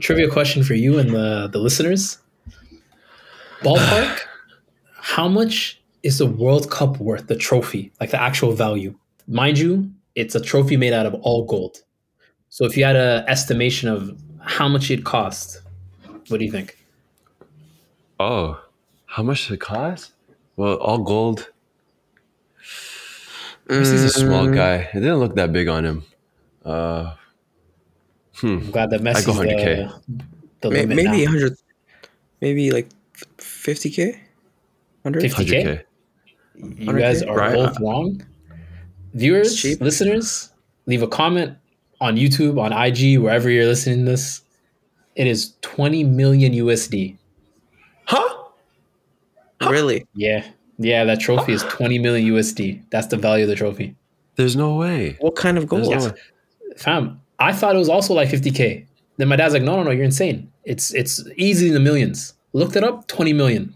trivia question for you and the the listeners. Ballpark, how much is the World Cup worth? The trophy, like the actual value, mind you, it's a trophy made out of all gold. So if you had an estimation of how much it cost, what do you think? Oh, how much does it cost? Well, all gold. He's a small Mm, guy. It didn't look that big on him. Uh, Hmm. I'm glad that I go 100K. the, the may- limit maybe 100, maybe like 50k, 100. 50. 100k. You guys are Right. both wrong. Viewers, listeners, leave a comment on YouTube, on IG, wherever you're listening to this. It is 20 million USD. Huh? Really? Yeah. Yeah, that trophy is 20 million USD. That's the value of the trophy. There's no way. What kind of There's gold? no. Fam, I thought it was also like 50K. Then my dad's like, no, no, no, you're insane. It's it's easily in the millions. Looked it up, 20 million.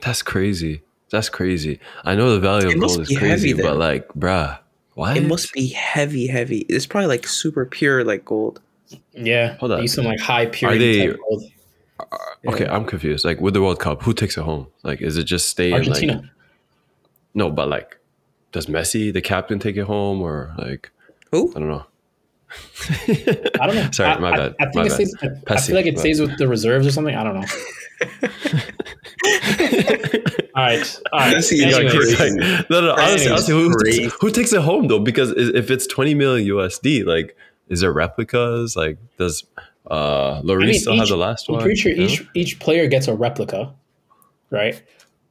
That's crazy. That's crazy. I know the value It of gold is be heavy crazy, but like, bruh, why? It must be heavy, heavy. It's probably like super pure, like gold. Yeah. Hold on. Use some like high purity they- type gold. Uh, okay, I'm confused. Like with the World Cup, who takes it home? Like, is it just stay in Argentina. like no, but like, does Messi, the captain, take it home or like Who? I don't know. I don't know. Sorry, I, my I- bad. I, think my it bad. stays. I, I feel like it stays with the reserves or something. I don't know. all right. All right. Messi is Like, Anyways, like- no, no. Honestly, honestly who, who takes, who takes it home though? Because if it's 20 million USD, like, is there replicas? Like, does uh Lloris I mean, still have the last one? I'm one? pretty sure You know? each each player gets a replica, right?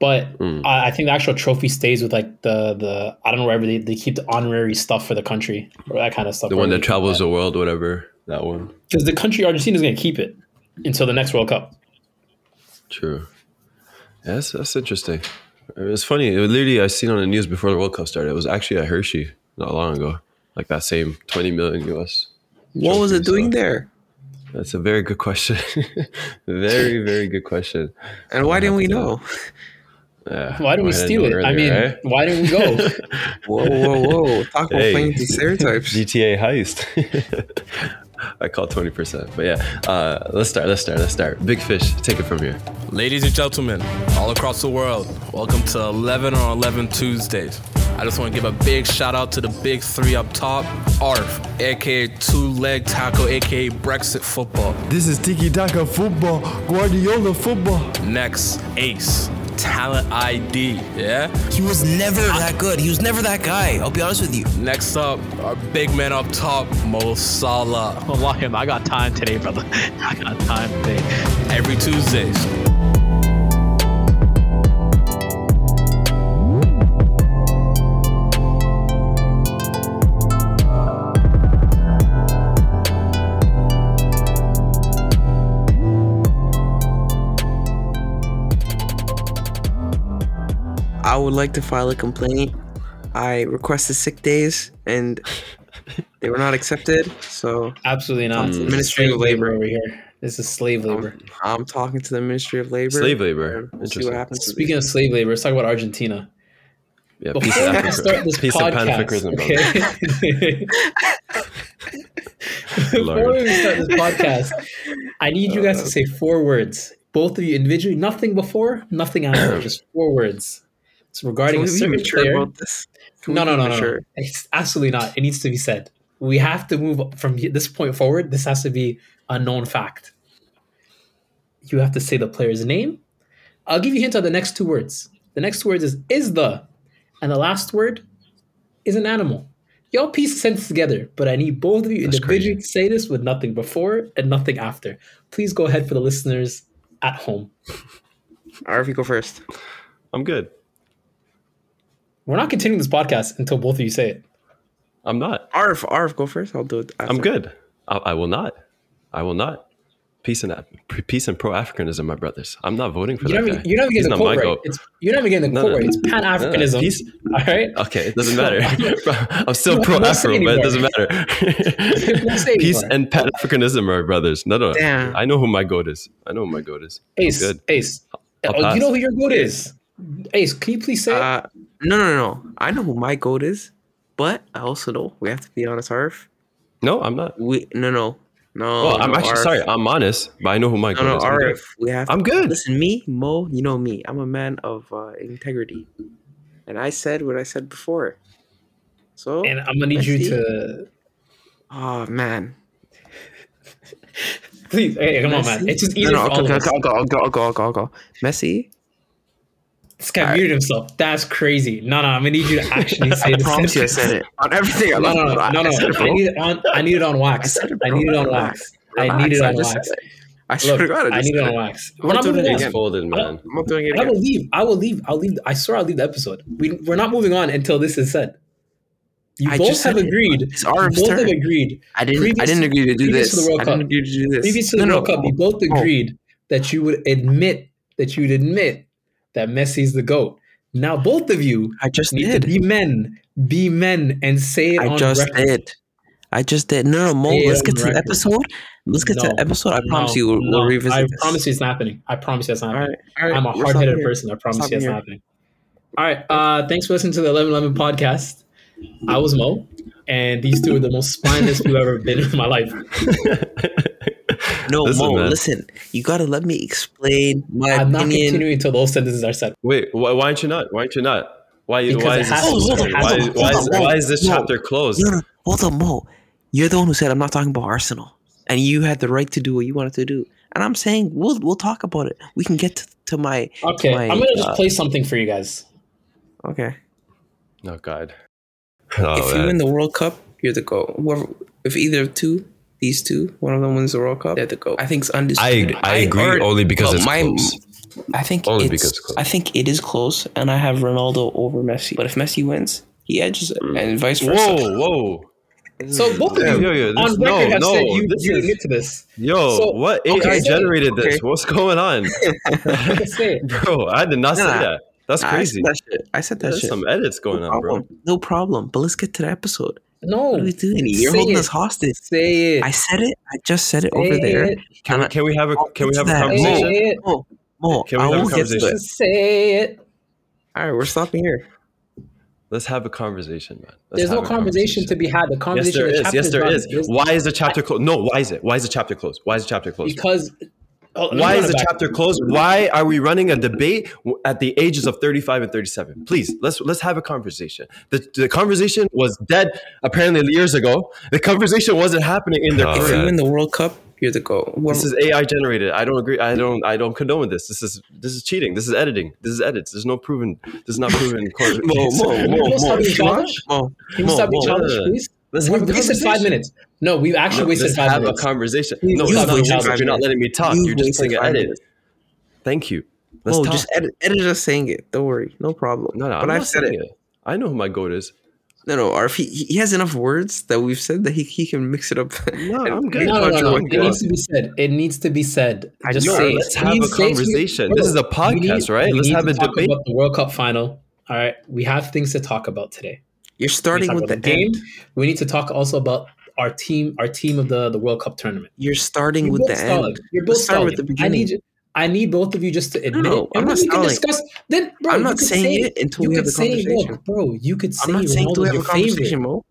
But Mm. I, I think the actual trophy stays with like the the I don't know wherever they, they keep the honorary stuff for the country or that kind of stuff. the one that travels the world, whatever. That one. because the country Argentina is going to keep it until the next World Cup. True. Yeah, that's, that's interesting. It was funny. It was literally I seen on the news before the World Cup started. It was actually at Hershey not long ago. Like that same 20 million US. What was it doing so- there? That's a very good question. very, very good question. And why didn't we know? Yeah. Why didn't we steal know it? I mean, earlier, eh? why didn't we go? Whoa, whoa, whoa! Talk about Hey. playing these stereotypes. GTA heist. I call 20%. But yeah, uh, let's start. Let's start. Let's start. Big fish, take it from here. Ladies and gentlemen, all across the world, welcome to 11 on 11 Tuesdays. I just want to give a big shout out to the big three up top ARF, aka Two Leg Taco, aka Brexit Football. This is Tiki Taka football, Guardiola football. Next, Ace, Talent ID, yeah? He was never that good. He was never that guy. I'll be honest with you. Next up, our big man up top, Mo Salah. Wallahi, I got time today, brother. I got time today. Every Tuesdays. I would like to file a complaint. I requested sick days and they were not accepted. So Absolutely not. Mm. Ministry of slave Labor. over here. This is slave labor. I'm, I'm talking to the Ministry of Labor. Slave labor. We'll see what happens. Speaking of slave labor, let's talk about Argentina. Yeah, peace Before and we start this peace and podcast, Pan-Africanism, okay? Before we start this podcast, I need you guys to say four words. Both of you individually, nothing before, nothing after, just four words. It's regarding Can a we be player. about this? Can No, no, no, no, no. It's absolutely not. It needs to be said. We have to move from this point forward. This has to be a known fact. You have to say the player's name. I'll give you a hint on the next two words. The next two words is is the, and the last word is an animal. Y'all piece the sentence together, but I need both of you That's individually crazy. to say this with nothing before and nothing after. Please go ahead for the listeners at home. Or if you go first. I'm good. We're not continuing this podcast until both of you say it. I'm not. Arf, Arf, go first. I'll do it. After. I'm good. I, I will not. I will not. Peace and peace and pro Africanism, my brothers. I'm not voting for You're that guy. you're not even He's getting the not quote right. It's, you're not even getting the No, quote no. right. It's Pan Africanism. Peace- all right. Okay, it doesn't matter. I'm still pro won't Afro, but it doesn't You won't say matter. Peace and Pan Africanism, my brothers. No, no. Damn. I know who my goat is. I know who my goat is. Ace. good. Ace. I'll Oh, pass. you know who your goat is. Ace, can you please say? Uh, no, no, no, no. I know who my goat is, but I also know we have to be honest, Arf. No, I'm not. We no, no. No, Well, I'm no, actually Arif. sorry. I'm honest, but I know who my No, goat no, is. I'm We have. I'm good. Listen, me, Mo. You know me. I'm a man of uh, integrity, and I said what I said before. So, And I'm gonna need you Messi? to oh man, please. Hey, come on, man. It's just easy. No, no, for all okay, of us. okay, I'll go, I'll go, I'll go, I'll go, I'll go. Messi. This guy muted himself. That's crazy. No, no, I'm gonna need you to actually say I the promise you, I said it on everything. I No, no, no, no, no. I I need it on. I need it on I wax. said it, I need it on wax. I need it on wax. I swear to Look, God, I, I need it on wax. I'm We're not not doing moving it on. again. folded, man. I'm not doing it I will leave. I will leave. I'll leave. I swear I'll leave the episode. We, we're not moving on until this is said. You I both have said it. agreed. It's You both turn. have agreed. I didn't. I didn't agree to do this. to the World I didn't Cup. agree to do this. Previous to the No, World no, Cup, you both no. agreed that you would admit that you'd admit that Messi's the goat. Now both of you I just need did. to be men, be men, and say it I just record. did. I just did. No, no, Mo. Say Let's get to the episode. Let's get to the episode. I promise No, you, we'll, no, we'll revisit I this. promise you it's not happening. I promise you it's not happening. right, all right. I'm a hard headed person. I promise you it's not happening. All right. Uh, thanks for listening to the 1111 podcast. I was Mo, and these two are the most spineless people I've ever been in my life. No, Listen, Mo. man. Listen, you gotta let me explain my I'm not continuing until those sentences are said. Wait, why, why aren't you not? Why aren't you not? Why? Because why it is has this? to- it has why, to- why, is, hold on, why is this no. chapter closed? No, no, hold on, Mo. You're the one who said I'm not talking about Arsenal, and you had the right to do what you wanted to do. And I'm saying we'll we'll talk about it. We can get to, to my Okay, my, I'm gonna just uh, play something for you guys. okay. Oh God. Oh, if you win the World Cup, you're the goat. Whoever, if either of two, these two, one of them wins the World Cup, they're the goat. I think it's I undisputed. I agree already- only because well, it's my- close. I think Only it's, because it's close. I think it is close, and I have Ronaldo over Messi. But if Messi wins, he edges it, mm. and vice versa. Whoa, whoa, So both of Yo, you yo, yo, on record no, have no, said you, this you is- admit to this. yo! So- what okay, AI say it. generated this? What's going on, bro? I did not say that. That's I crazy. said that shit. I said that There's shit. some edits going no on, bro. No problem. But let's get to the episode. No, What are we doing? You're Say holding it. us hostage. say it. I said it. I just said it over there. it. Can, we- can we have a I'll can we have to a conversation? Say it. Mo, Mo, Can we I have a won't get conversation? it. Say it. All right, we're stopping here. Let's have a conversation, man. Let's There's no have a conversation to be had. The Yes, conversation. there the is. Yes, there done. is. There's- Why is the chapter closed? No, why is it? Why is the chapter closed? Why is the chapter closed? Because oh, Why is the back. chapter closed? Why are we running a debate at the ages of 35 and 37? Please, let's let's have a conversation. The, the conversation was dead apparently years ago. The conversation wasn't happening in their If you win the World Cup, you're the goat. This is AI generated. I don't agree. I don't. I don't condone this. This is this is cheating. This is editing. This is edits. There's no proven. This is not proven. Mo, Mo, Can Mo, you Mo, stop being if you want- childish? Mo, Can you Mo, stop being Mo, childish, no, no. please? Let's We have wasted five minutes. No, we've actually No, wasted let's five have minutes. a conversation. No, you it's not wasted you, five but you're not letting me talk. You You're just saying edit. minutes. Thank you. Let's oh, Mo, talk. just edit, edit us saying it. Don't worry, no problem. no, no. but I've not said it. it. I know who my goat is. No, no. Or if he, he has enough words that we've said that he, he can mix it up. No, I'm good. No, no, no, no. It needs to be said. It needs to be said. I Just know. say it. Let's have a say it to me. conversation. This is a we podcast, right? Let's have a debate. about the World Cup final. All right, we have things to talk about today. You're starting with the game. end. We need to talk also about our team, our team of the the World Cup tournament. You're starting You're with the stalling. end. You're both Let's start with the I need you. I need both of you just to admit no, it, I'm not we can discuss. Then, bro, I'm not saying say, it until we have say, conversation. Look, bro, you could say I'm not saying to Ronaldo's have a conversation, favorite. Mo.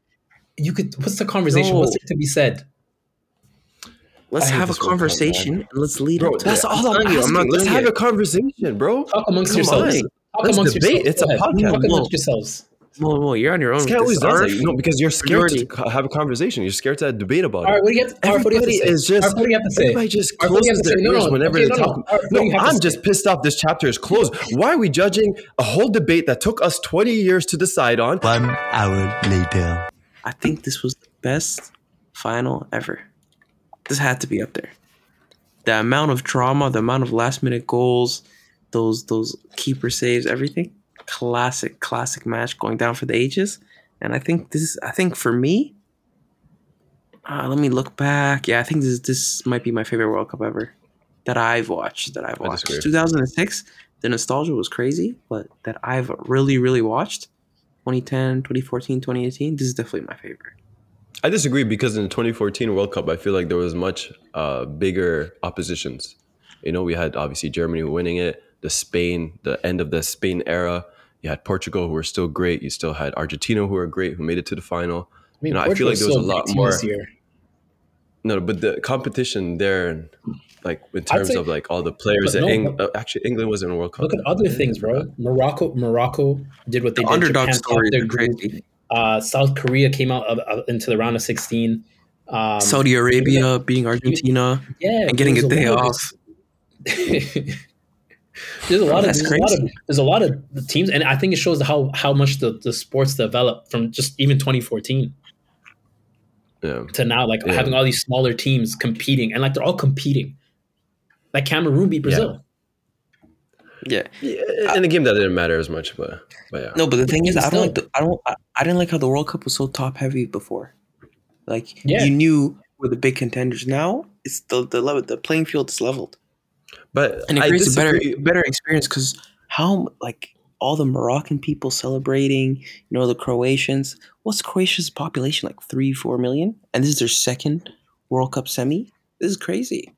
You could. What's the conversation? What's No. there to be said? Let's have a this World Cup, conversation and let's lead Bro, up to that's that. all I'm you, asking. not Let's have it. a conversation, bro. Talk amongst Come yourselves. on. Talk Let's amongst debate. yourselves. It's a podcast. Talk amongst yourselves. Mo, Mo, you're on your own. This guy always this. does Arf, that. No, because you're scared to majority. c- have a conversation. You're scared to debate about All right, it. what do you have to, Arf, what do you have to Everybody say? is just. Arf, what do you have to say? Everybody just Arf, what do you have closes to their say? No, ears no, whenever okay, they no, no. talk. Arf, what do No, you I'm say? just pissed off. This chapter is closed. Why are we judging a whole debate that took us 20 years to decide on? One hour later. I think this was the best final ever. This had to be up there. The amount of drama, the amount of last minute goals, those those keeper saves, everything. Classic, classic match going down for the ages. And I think this is I think for me, uh, let me look back. Yeah, I think this this might be my favorite World Cup ever that I've watched. That I've watched. 2006, the nostalgia was crazy, but that I've really, really watched. 2010, 2014, 2018, this is definitely my favorite. I disagree because in the 2014 World Cup, I feel like there was much uh, bigger oppositions. You know, we had obviously Germany winning it, the Spain, the end of the Spain era. You had Portugal, who were still great. You still had Argentina, who are great, who made it to the final. I mean, You know, I feel like there was a lot more- this year. no, but the competition there, like in terms say- of like all the players, But that no, Eng- but- uh, actually England was in a World Cup. Look at other things, bro. Morocco, Morocco did what they The did. underdog Japan stories topped their group. Uh, South Korea came out of, of- into the round of sixteen. Um, Saudi Arabia beating Argentina yeah, and getting a day off. there's a lot of there's a lot of crazy. there's a lot of teams, and I think it shows how how much the, the sports developed from just even 2014 Yeah. to now, like Yeah. having all these smaller teams competing, and like they're all competing. Like Cameroon beat Brazil. Yeah. yeah. In a game that didn't matter as much, but but yeah. No, but the thing is, I don't like the, I don't I, I didn't like how the World Cup was so top heavy before. Like Yeah. you knew were the big contenders. Now it's the the level the playing field is leveled. But and it creates a better better experience because how like all the Moroccan people celebrating, you know, the Croatians. What's Croatia's population like? Three, four million, and this is their second World Cup semi. This is crazy.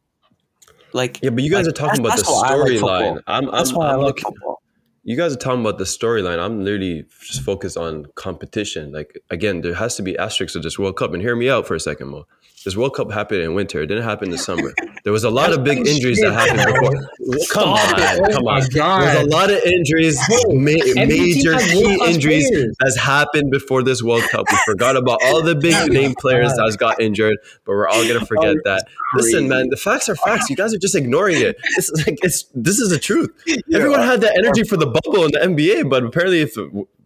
Like Yeah, but you guys like, are talking about the I like storyline. I'm, I'm, That's why I I'm like looking. football. You guys are talking about the storyline. I'm literally just focused on competition. Like again, there has to be asterisks of this World Cup. And hear me out for a second, Mo. This World Cup happened in winter. It didn't happen in the summer. There was a lot of big injuries that happened before. Come on. Oh come my on. There's a lot of injuries, ma- major key injuries that's happened before this World Cup. We forgot about all the big name players that got injured, but we're all gonna forget that. Listen, man, the facts are facts. You guys are just ignoring it. It's like it's this is the truth. Everyone had that energy for the bubble in the NBA, but apparently, if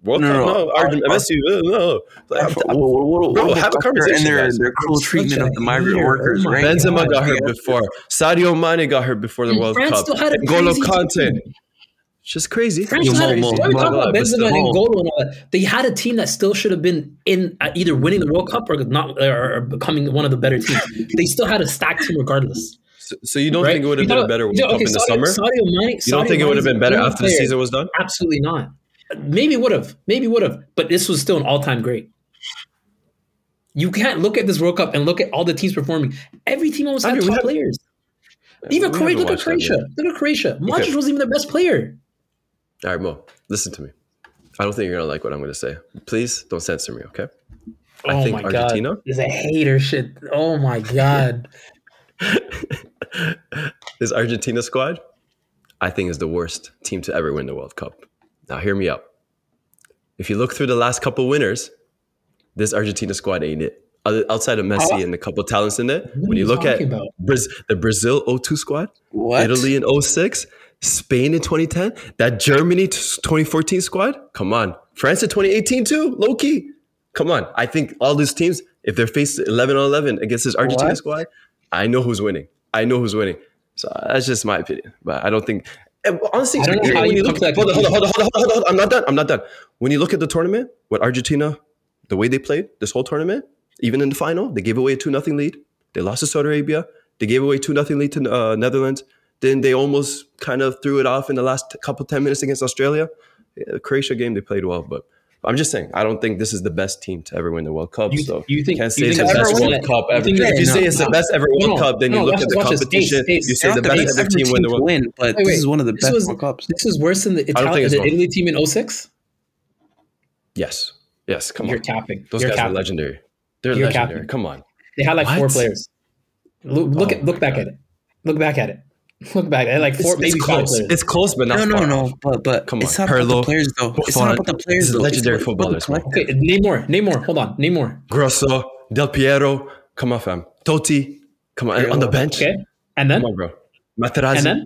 World No, Cup, no, no, no. Argent, Messi, uh, no. Like, What- what- what- Bro, what have a about conversation, And their, their cruel Such treatment of the migrant hater. workers, Oh right? Benzema got hurt before. Sadio Mane got hurt before the And World France Cup. still had a N'Golo crazy Kante. team. It's just crazy. France Yo, still had, Mo, why Mo, are we talking about Mo, Benzema and still. N'Golo and all that? They had a team that still should have been in uh, either winning the World Cup or not, or, or becoming one of the better teams. they still had a stacked team regardless. So, so you don't right? think it would have been a better World yeah, Cup okay, in the Sadio- summer? Sadio Mane, You don't think it would have been better after the season was done? Absolutely not. Maybe would have. Maybe would have. But this was still an all-time great. You can't look at this World Cup and look at all the teams performing. Every team almost I had top have- players. Even Croatia. Look at Croatia. Look at Croatia. Modric Okay. wasn't even their best player. All right, Mo, listen to me. I don't think you're gonna like what I'm gonna say. Please don't censor me, okay? I oh think my Argentina. god, is a hater shit. Oh my god. this Argentina squad, I think, is the worst team to ever win the World Cup. Now, hear me out. If you look through the last couple winners, this Argentina squad ain't it. Outside of Messi How- and a couple talents in there, when you look at talking the Brazil 02 squad, What? Italy in 06, Spain in 2010, that Germany 2014 squad, come on. France in 2018 too, low key. Come on. I think all these teams, if they're faced 11 on 11 against this Argentina What? squad, I know who's winning. I know who's winning. So that's just my opinion. But I don't think. Honestly, I don't know when how you look, that hold on, hold on, hold on, hold on, hold on, hold. I'm not done. I'm not done. When you look at the tournament, what Argentina, the way they played this whole tournament, even in the final, they gave away a 2 0 lead. They lost to Saudi Arabia. They gave away 2 0 lead to uh, Netherlands. Then they almost kind of threw it off in the last couple 10 minutes against Australia. Yeah, the Croatia game, they played well. But I'm just saying, I don't think this is the best team to ever win the World Cup. You- so you think- can't you say it's the best win World it? Cup ever. think If you that- say no, it's the best ever World No, Cup, then you look watch- at the watch this. competition. Ace, Ace, You say the best best ever ever team win the to World win, but Wait, this is one of the best was- World Cups. This was worse than the, don't Itali- think the. Italy team in 06? Yes. Yes. Come on. You're on. capping. Those You're guys capping. are legendary. They're You're legendary. capping. Come on. They had like four players. Look, look Oh at look back God. at it. Look back at it. Look back at. Like four, it's, maybe it's five close. players. It's close, but not No, no, far no. off. But but Come it's on. not about the players though. It's not about the players This though. legendary it's footballers, man. collective. okay, name more. Name more. Hold on. Name more. Grosso, Del Piero. Come on, fam. Totti. Come on. On the bench. Okay. And then Come on, bro. Materazzi. and then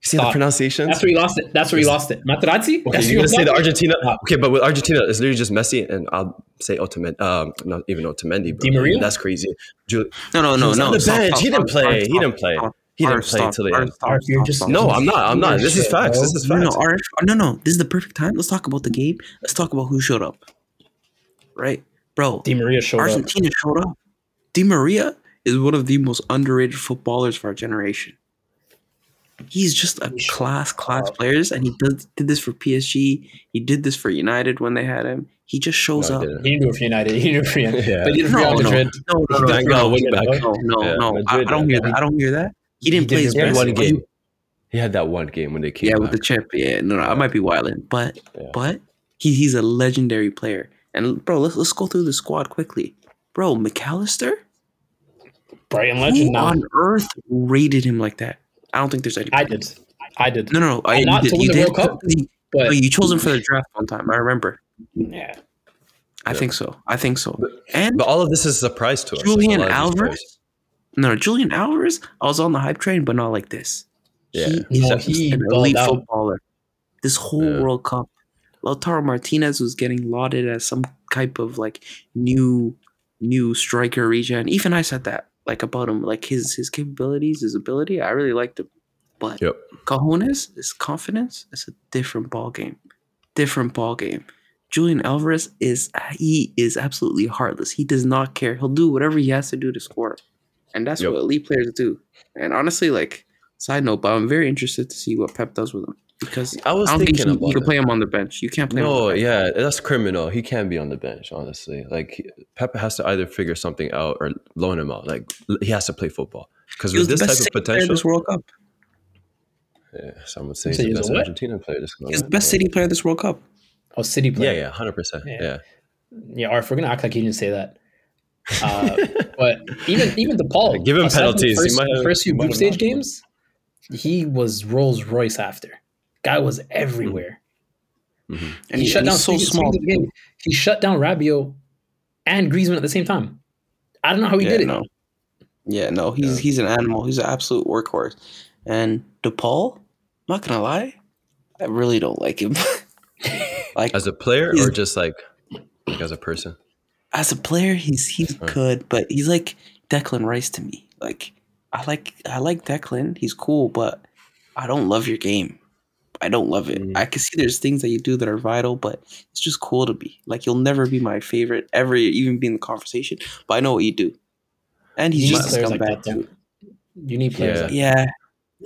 you see the Stop. pronunciations? that's where you lost it. That's where you lost it. Materazzi? Okay, That's you're gonna say the? Argentina. Stop. Okay, but with Argentina, it's literally just Messi, and I'll say Otamendi. Um, not even Otamendi. Bro. Di Maria? That's crazy. Ju- No, no, He no, was no. on the stop, bench. stop, He didn't stop, play. stop, He didn't play. stop, He didn't Arf, play stop, till the Arf, end. stop, Arf, you're stop, just- stop, No. I'm not. I'm not. This is facts. This is No, no, facts. Arif, no, no. This is the perfect time. Let's talk about the game. Let's talk about who showed up. Right, bro. Di Maria showed up. Argentina showed up. Di Maria is one of the most underrated footballers of our generation. He's just a class, class players, and he did, did this for PSG. He did this for United when they had him. He just shows No, up. He didn't do it for United. He didn't it for United. Yeah. But he did it for No, Real no, Madrid. no, no, no, Thank no, God, wing no, back. no, no, Yeah, no. I, I Madrid, don't yeah. hear that. I don't hear that. He didn't He play did his it best. one but game. He had that one game when they came Yeah, back. with the chip. Yeah, no, no, I might be wilding, but Yeah. but he, he's a legendary player. And bro, let's let's go through the squad quickly. Bro, McAllister, Brighton Who legend now. on earth rated him like that? I don't think there's any. I did. I did. No, no, no. Oh, I, not you to did. win You the did. World Cup, You- But oh, you chose him for the draft one time. I remember. yeah. I think so. I think so. And But all of this is a surprise to us. Julian Like, a lot Alvarez? Players. no, Julian Alvarez. I was on the hype train, but not like this. Yeah. He, No, he's he an elite out. footballer. This whole Yeah. World Cup, Lautaro Martinez was getting lauded as some type of like new, new striker regen. Even I said that like about him, like his his capabilities, his ability. I really liked him, but Yep. cojones, his confidence, it's a different ball game. Different ball game. Julian Alvarez is he is absolutely heartless. He does not care. He'll do whatever he has to do to score, and that's Yep. what elite players do. And honestly, like side note, but I'm very interested to see what Pep does with him because I was don't think thinking you, about you can play him on the bench. You can't play him. On No, the bench. yeah, that's criminal. He can be on the bench, honestly. Like Pep has to either figure something out or loan him out. Like he has to play football because He was with the this best type of potential, this World Cup. yeah, some would say You he's the best what? Argentina player. This He's the best City player this World Cup. Oh, City player. Yeah, yeah, hundred percent. Yeah. Yeah, Yeah, or if we're gonna act like he didn't say that. Uh, but even even DePaul, Give him aside from penalties. He First, might have- first few he group stage games, he was Rolls Royce after. Guy was everywhere. Mhm. And he he, shut and down he's so speaking- small. speaking game, he shut down Rabiot and Griezmann at the same time. I don't know how he yeah, did it. no. Yeah, no, he's Yeah. he's an animal. He's an absolute workhorse. And DePaul, not gonna lie, I really don't like him. like as a player or just like like as a person. As a player, he's he's good, but he's like Declan Rice to me. Like I like I like Declan. He's cool, but I don't love your game. I don't love it. Mm. I can see there's things that you do that are vital, but it's just cool to be. Like you'll never be my favorite ever, even be in the conversation. But I know what you do, and he's You just a players like scumbag too. You need players Yeah. like Yeah.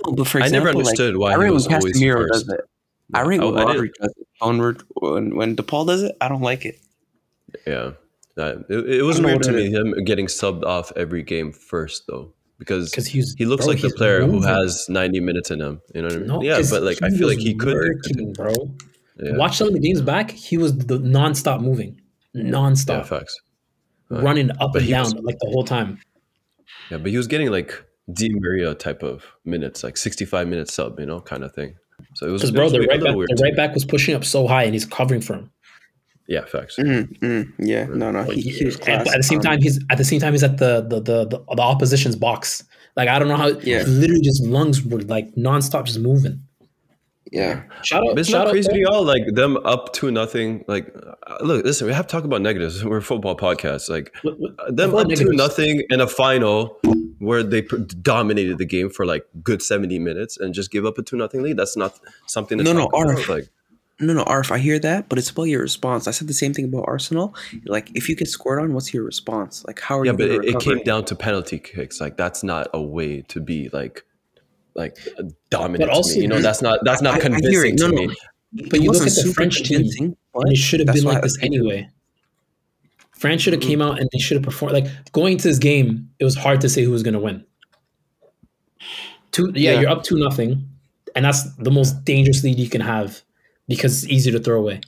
No, but for I never understood like, why I he rate was when always Casemiro first. does it. I rate when Oh, I Rodri does it. When, when when DePaul does it, I don't like it. Yeah, That- it, it was weird to me him getting subbed off every game first though, because he's he looks bro, like the player who has 90 minutes in him. You know what I mean? No, yeah, but like I feel like he could. working, bro. Yeah, Watch some of the games back. He was the non-stop moving, yeah, non-stop facts. Right. running up But and down was- like the whole time. Yeah, but he was getting like Di Maria type of minutes, like 65 minutes sub, you know, kind of thing. So it was, Because bro, was the right back, the right back was pushing up so high, and he's covering for him. Yeah, facts. Mm, mm, yeah, no, no, he, he was And class. at the same Um, time, he's at the same time he's at the the the, the, the opposition's box. Like I don't know how. Yeah. literally just lungs were like nonstop, just moving. yeah, Shout out, But it's shout not crazy to- to y'all, like them up to nothing. Like, uh, look, listen, we have to talk about negatives. We're a football podcast. Like, What- what- them what up to nothing in a final where they pr- dominated the game for like good 70 minutes and just give up a 2 nothing lead. That's not something to No, no, talk about. Arf. Like, no, no, Arf, I hear that, but it's about your response. I said the same thing about Arsenal. Like, if you get scored on, what's your response? Like, how are yeah, you? Yeah, but it, it came down to penalty kicks. Like, that's not a way to be like, like dominant But also- to me. You know, that's not that's not I- I convincing it. No, to no. me. But you look at the French team, convincing, and it should have been like this anyway. France should have Mm-hmm. came out and they should have performed. Like going into this game, it was hard to say who was going to win. Two, yeah, Yeah. you're up two nothing, and that's the most dangerous lead you can have because it's easy to throw away.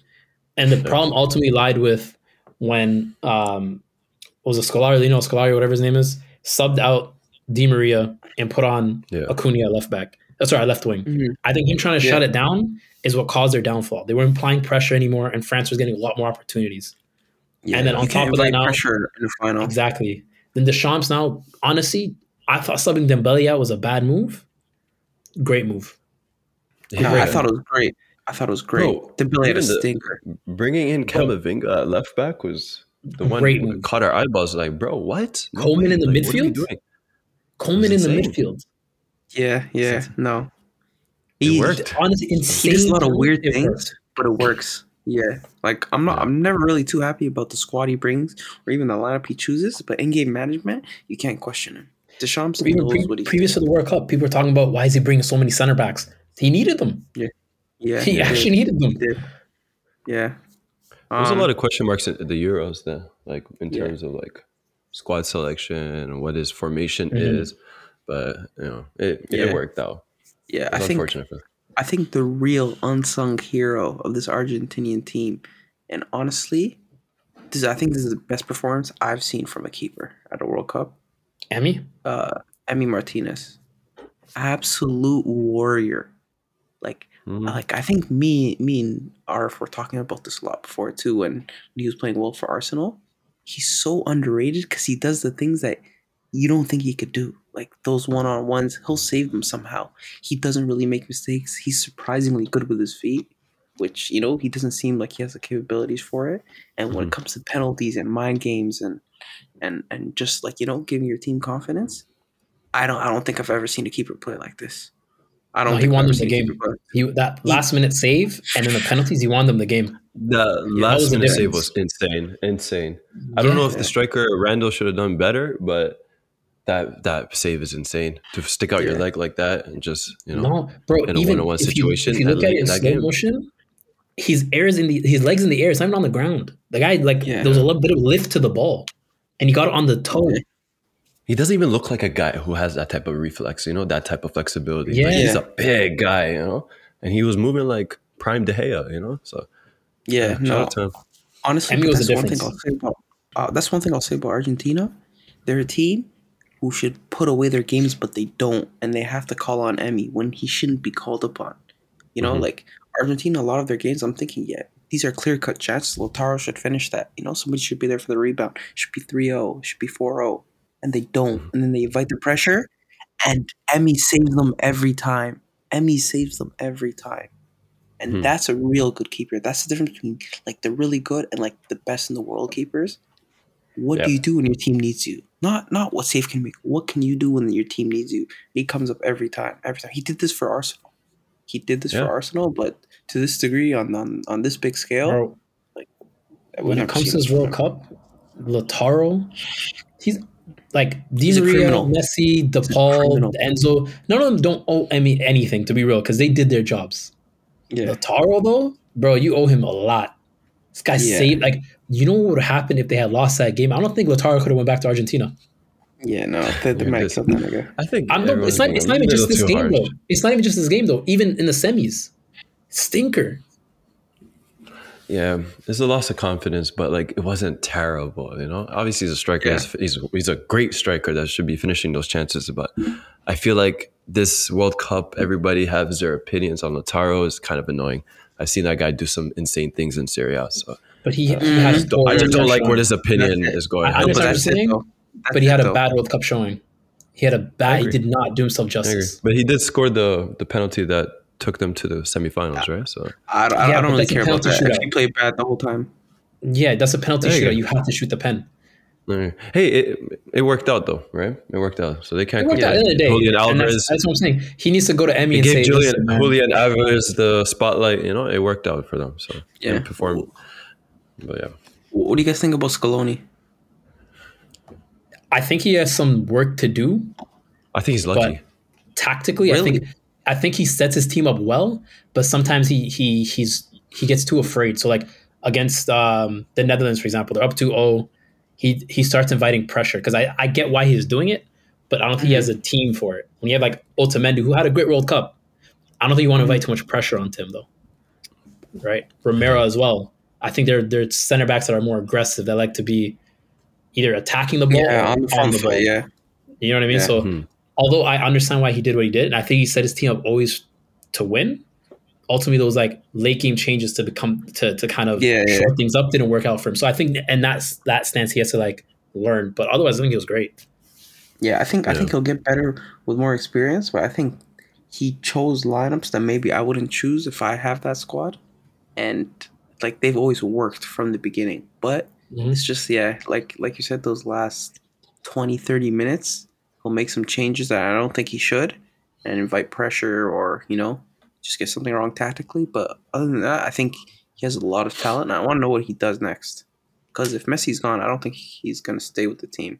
And the problem ultimately lied with when um what was it Scolari, Lino Scolari, whatever his name is, subbed out Di Maria and put on Yeah. Acuna left back. That's sorry, left wing. Mhm. I think him trying to Yeah. shut it down is what caused their downfall. They weren't applying pressure anymore, and France was getting a lot more opportunities. Yeah, And then on top of that invite now- pressure in the final. Exactly. Then Deschamps now, honestly, I thought subbing Dembele out was a bad move. Great move. No, I thought it was great. I thought it was great. Bro, Dembele had a even the- stinker. Bringing in Camavinga at uh, left back was the one Great who caught our eyeballs. Like, bro, what? No Coleman in the Like, what are we midfield? doing? Coleman in was the midfield. Yeah, yeah, no. It He- worked. Honestly, He insane. does a lot of weird It things, worked. but it works. Yeah, like I'm not. I'm never really too happy about the squad he brings or even the lineup he chooses. But in game management, you can't question him. Deschamps Even knows pre- what he's previous to the World Cup, people were talking about why is he bringing so many center backs? He needed them. doing. Yeah, He did. actually needed them. He did. Yeah. There's Um, a lot of question marks at the Euros there, like in Yeah. terms of like squad selection and what his formation Mhm. is. But you know, it, Yeah. it worked out. Yeah, It's I think for I think the real unsung hero of this Argentinian team, and honestly, this I think this is the best performance I've seen from a keeper at a World Cup. Emmy? uh Emmy Martinez. Absolute warrior. Like Mhm. like I think me me and Arf were talking about this a lot before too when he was playing well for Arsenal. He's so underrated because he does the things that you don't think he could do. Like those one on ones, he'll save them somehow. He doesn't really make mistakes. He's surprisingly good with his feet, which you know he doesn't seem like he has the capabilities for it. And when it comes to penalties and mind games and and and just like you know giving your team confidence, I don't I don't think I've ever seen a keeper play like this. I don't. No, he think I've won them the game. He that last minute save and then the penalties, he won them the game. The that last was the minute save was insane, insane. I don't know if Yeah. the striker Randal should have done better, but that that save is insane to stick out your leg like that and just you know. No, bro. in a even one-on-one if situation you, if you look at it in in slow game. motion, his airs in the his legs in the air. It's not even on the ground. The guy like Yeah. there was a little bit of lift to the ball, and he got it on the toe. Yeah. He doesn't even look like a guy who has that type of reflex, you know, that type of flexibility. Like, Yeah. he's a big guy, you know, and he was moving like prime De Gea, you know. So Yeah, shout no. out to him. Honestly, Emmy but was the that's one thing. I'll say about uh, that's one thing I'll say about Argentina. They're a team who should put away their games, but they don't, and they have to call on Emmy when he shouldn't be called upon. You know, Mhm. like Argentina, a lot of their games, I'm thinking, yeah, these are clear cut chances. Lautaro should finish that. You know, somebody should be there for the rebound. It should be 3-0, should be 4-0. And they don't. And then they invite the pressure, and Emmy saves them every time. Emmy saves them every time. And Hmm. that's a real good keeper. That's the difference between like the really good and like the best in the world keepers. What Yeah. do you do when your team needs you? Not not what save can make. What can you do when your team needs you? He comes up every time. Every time. He did this for Arsenal. He did this Yeah. for Arsenal, but to this degree on on, on this big scale, Bro, we've when it comes to seen this. World Cup, Lautaro, he's like Di He's a Maria, criminal. Messi, DePaul, criminal. Enzo. None of them don't owe Emmy anything to be real because they did their jobs. Yeah. Lautaro though, bro, you owe him a lot. This guy Yeah. saved like you know what would have happened if they had lost that game. I don't think Lautaro could have went back to Argentina. Yeah, no, they, they might this- kill that. I think I'm not, it's not. It's not even just this game harsh. though. It's not even just this game though. Even in the semis, stinker. Yeah, there's a loss of confidence, but like it wasn't terrible, you know. Obviously, he's a striker. Yeah. He's, he's he's a great striker that should be finishing those chances. But I feel like this World Cup, everybody has their opinions on Lautaro is kind of annoying. I've seen that guy do some insane things in Serie A, so But he, he Mm. had I a just don't, I just don't like Cup where showing. this opinion is going. I No, understand but what saying. That's but he had a bad World Cup showing. He had a bad. He did not do himself justice. But he did score the the penalty that took them to the semifinals, uh, right? So I don't, I don't really care about penalty that. shootout. If he played bad the whole time. Yeah, that's a penalty There you shootout. go. You have to shoot the pen. Alright. hey, it, it worked out though, right? It worked out, so they can't It worked out at the end of the day. Julian Alvarez. That's, that's what I'm saying. He needs to go to Emmy He and say, Julian Julian Alvarez the spotlight. You know, it worked out for them. So Yeah. yeah, performed. But yeah, What do you guys think about Scaloni? I think he has some work to do I think he's lucky. tactically. I think I think he sets his team up well, but sometimes he he he's he gets too afraid. So like against um, the Netherlands, for example, they're up 2-0. He he starts inviting pressure because I, I get why he's doing it, but I don't think he has a team for it. When you have like Otamendi, who had a great World Cup, I don't think you want to invite too much pressure on Tim though. Right, Romero as well. I think they're they're center backs that are more aggressive. That like to be either attacking the ball Yeah, or on the front foot. Yeah, you know what I mean? Yeah. So, Mhm. Although I understand why he did what he did, and I think he set his team up always to win. Ultimately, those like late game changes to become to to kind of Yeah, yeah. short things up didn't work out for him. So I think, and that's that stance he has to like learn. But otherwise, I think he was great. yeah. I think I think he'll get better with more experience, but I think he chose lineups that maybe I wouldn't choose if I have that squad, and like they've always worked from the beginning. But Mhm. it's just yeah, like like you said, those last 20, 30 minutes, he'll make some changes that I don't think he should, and invite pressure or you know just get something wrong tactically. But other than that, I think he has a lot of talent, and I want to know what he does next. Because if Messi's gone, I don't think he's gonna stay with the team.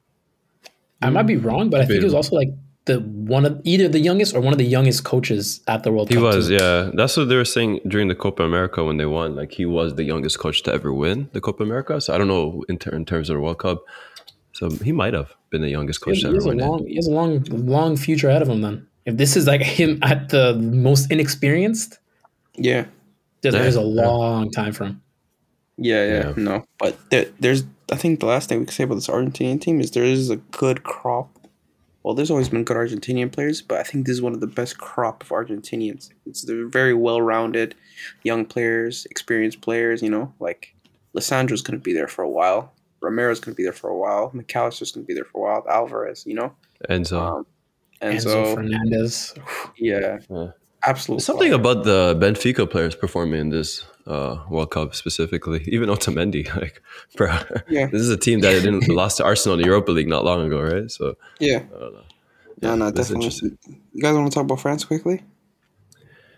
I might be wrong, but I think he was also like the one of either the youngest or one of the youngest coaches at the World He Cup. He was, too. yeah. That's what they were saying during the Copa America when they won. Like he was the youngest coach to ever win the Copa America. So I don't know in, ter- in terms of the World Cup. So he might have been the youngest coach has, to he has ever a win it. long, he has a long, long future ahead of him. Then, if this is like him at the most inexperienced, Yeah. there's, Yeah, there's a yeah. long time for him. Yeah, yeah, Yeah. no. But there, there's, I think the last thing we can say about this Argentinian team is there is a good crop well, there's always been good Argentinian players, but I think this is one of the best crop of Argentinians. It's they're very well rounded, young players, experienced players. You know, like Lisandro's going to be there for a while. Romero's going to be there for a while. McAllister's going to be there for a while. Alvarez, you know, Enzo. um, and Enzo so Fernandez. yeah, Yeah. absolutely. Something about the Benfica players performing in this uh, World Cup specifically, even Otamendi. Like, bro, Yeah. this is a team that didn't lost to Arsenal in the Europa League not long ago, right? So yeah, I don't know. no, no, that's definitely. interesting. You guys want to talk about France quickly?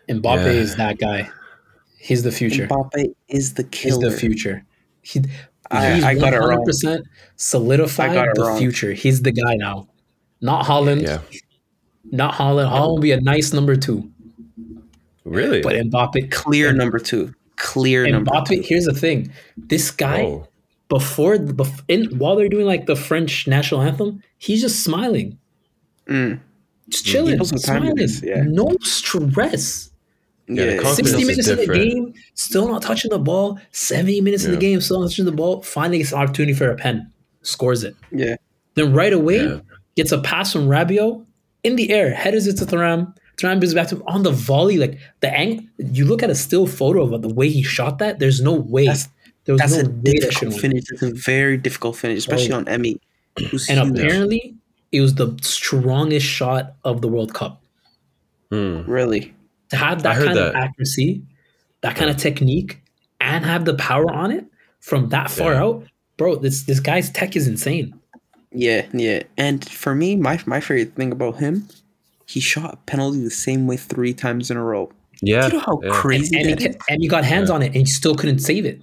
Mbappe Yeah. is that guy. He's the future. Mbappe is the killer. He's the future. He, I- he's I got it wrong. 100% solidified I got it the wrong. future. He's the guy now. Not Haaland. Yeah, Not Haaland. Haaland will be a nice number two. really. But Mbappe, Clear number two. Clear number two. here's the thing. This guy, Oh, before, the- bef- in, while they're doing like the French national anthem, he's just smiling. Mm. Just chilling. knows smiling. it is, yeah. No stress. Yeah, Yeah, 60 minutes in the game, still not touching the ball. 70 minutes in the game, still not touching the ball. Finally gets an opportunity for a pen. Scores it. yeah. Then right away, Yeah. gets a pass from Rabiot in the air, headers it to Thuram. Thuram brings it back to him on the volley. Like the angle, you look at a still photo of it, the way he shot that. There's no way. That's- there was That's no a way that should difficult win. finish. It's a very difficult finish, oh. especially on Emmy. And apparently, it was the strongest shot of the World Cup. really, To have that heard kind of accuracy, that kind of technique, and have the power on it from that far Yeah. out, bro. This this guy's tech is insane. yeah, yeah. And for me, my my favorite thing about him, he shot a penalty the same way three times in a row. Yeah, Do you know how yeah, crazy And he, that ca- is? and he got hands on it, and he still couldn't save it.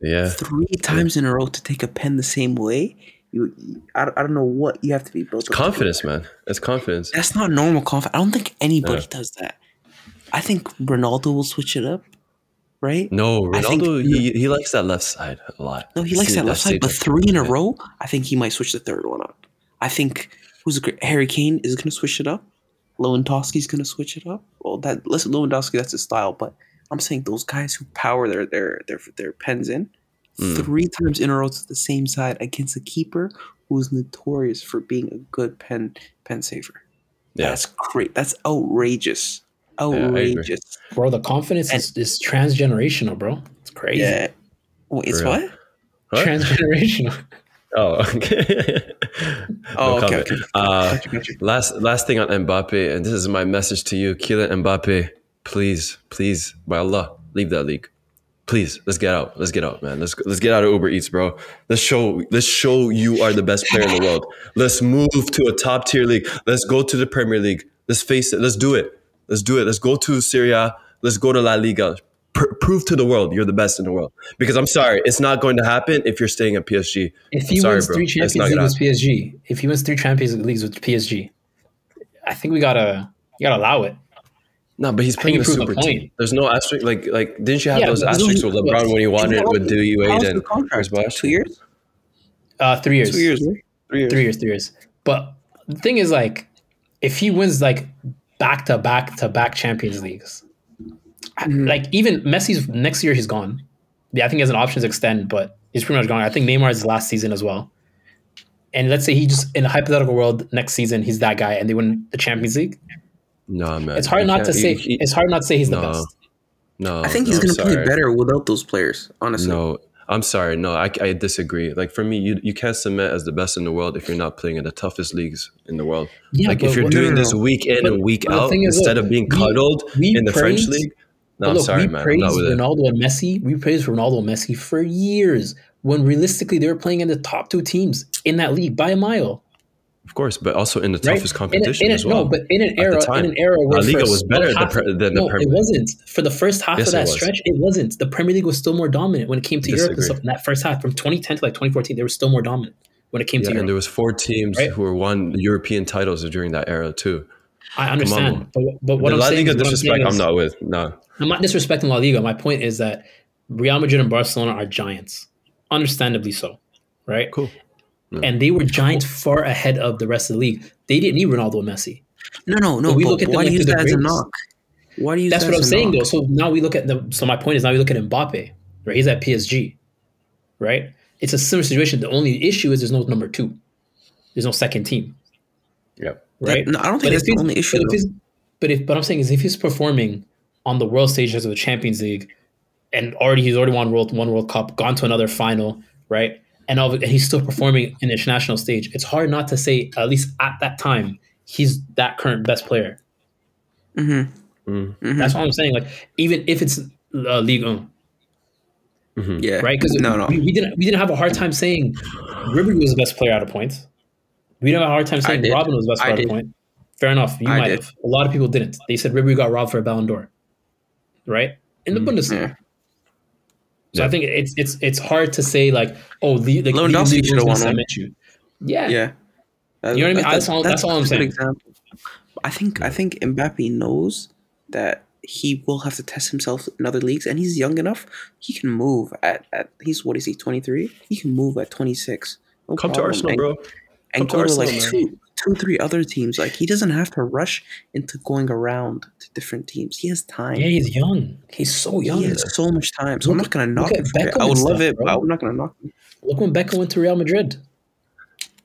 yeah. Three times in a row to take a pen the same way. You, I, don't- I don't know what you have to be built. It's to confidence, man. It's confidence. That's not normal confidence. I don't think anybody Yeah. does that. I think Ronaldo will switch it up, right? No, I think- Ronaldo, he, he likes that left side a lot. No, he likes that left side, but three in a Yeah. row, I think he might switch the third one up. I think who's a great Harry Kane is going to switch it up. Lewandowski's going to switch it up. Well, that listen, Lewandowski, that's his style, but I'm saying those guys who power their their their their pens in Mm. three times in a row to the same side against a keeper who's notorious for being a good pen pen saver. Yeah, That's great. That's outrageous. I agree. Outrageous. Bro, the confidence is, is transgenerational, bro. It's crazy. Yeah. Wait, it's what? What? Transgenerational. Oh, okay. Oh, No okay, okay. Uh, Got you, got you. last last thing on Mbappe, and this is my message to you, Kylian Mbappe. Please, please, by Allah, leave that league. Please, let's get out. Let's get out, man. Let's let's get out of Uber Eats, bro. Let's show let's show you are the best player in the world. Let's move to a top tier league. Let's go to the Premier League. Let's face it. Let's do it. Let's do it. Let's go to Serie A. Let's go to La Liga. Pr- prove to the world you're the best in the world. Because I'm sorry, it's not going to happen if you're staying at PSG. If I'm he sorry, wins bro. three Champions not Leagues with PSG, if he wins three Champions Leagues with PSG, I think we gotta you gotta allow it. No, but he's playing you the proved the super point. team. There's no asterisk. Like, like, didn't you have Yeah, those but asterisks with LeBron when he wanted How- with Dewey how's Wade the and contract? Chris Bosh? Two years? Uh, three years. Two years. Three years. Three years. Three years. But the thing is, like, if he wins like back to back to back Champions Leagues, I- Mhm. like even Messi's next year he's gone. Yeah, I think he has an option to extend, but he's pretty much gone. I think Neymar is last season as well. And let's say he just in a hypothetical world next season he's that guy and they win the Champions League. No, man. It's hard You not to say. you- you- it's hard not to say he's the best. no, I think he's no, going to play better without those players, honestly. No, I'm sorry. No, I, I disagree. Like for me, you you can't submit as the best in the world if you're not playing in the toughest leagues in the world. Yeah, like if you're doing no, no, this week in But- and week out instead look, of being cuddled we in the French league. No, look, sorry, we man. Praised not with it. Ronaldo and Messi. We praised Ronaldo and Messi for years when realistically they were playing in the top two teams in that league by a mile. Of course, but also in the Right? toughest In a- competition in a- as well. No, but in an era, in an era where La Liga was better than half- the than the no, Premier it wasn't. For the first half Yes, of that was. stretch, it wasn't. The Premier League was still more dominant when it came to Europe and stuff. In that first half, from 2010 to like 2014, they were still more dominant when it came Yeah, to Europe. and there was four teams Right? who were won European titles during that era too. I understand, but, but what the I'm La saying is, what I'm saying I'm, not with. No, I'm not disrespecting La Liga. My point is that Real Madrid and Barcelona are giants, understandably so, right? cool. And they were giants far ahead of the rest of the league. They didn't need Ronaldo and Messi. No, no, no. But we look at them why like do you use that as a knock? Why do you That's what I'm saying, knock? though. So now we look at the. So my point is now we look at Mbappe, right? He's at PSG, right? It's a similar situation. The only issue is there's no number two. There's no second team. Yep. right? no, I don't think But that's the only issue, But if but if but I'm saying is if he's performing on the world stage as of the Champions League, and already he's already won world one World Cup, gone to another final, right? And, all, and he's still performing in the international stage. It's hard not to say at least at that time he's that current best player. Mhm. Mm. Mhm. That's what I'm saying. Like even if it's uh, League One, Mhm. yeah, right? Because no, no, we, we didn't we didn't have a hard time saying Ribery was the best player out of points. We didn't have a hard time saying. Robben was the best I player out of point. Fair enough. You I might did. have. A lot of people didn't. They said Ribery got robbed for a Ballon d'Or, right? In the Bundesliga. yeah. So I think it's it's it's hard to say like oh the like Lewandowski League should've won one. cement you. Yeah. Yeah. You know what I mean? That's all- that's all I'm saying. Example. I think I think Mbappe knows that he will have to test himself in other leagues, and he's young enough. He can move at, at he's what is he twenty three? He can move at twenty six. No Come to. Arsenal, and, bro. and Come to go to Arsenal, like man. two two three other teams. Like he doesn't have to rush into going around to different teams. He has time. Yeah, he's young. He's so young. he has so much time. So I'm not gonna knock him. I would love stuff, it, but. I'm not gonna knock him. Look when Beckham went to Real Madrid.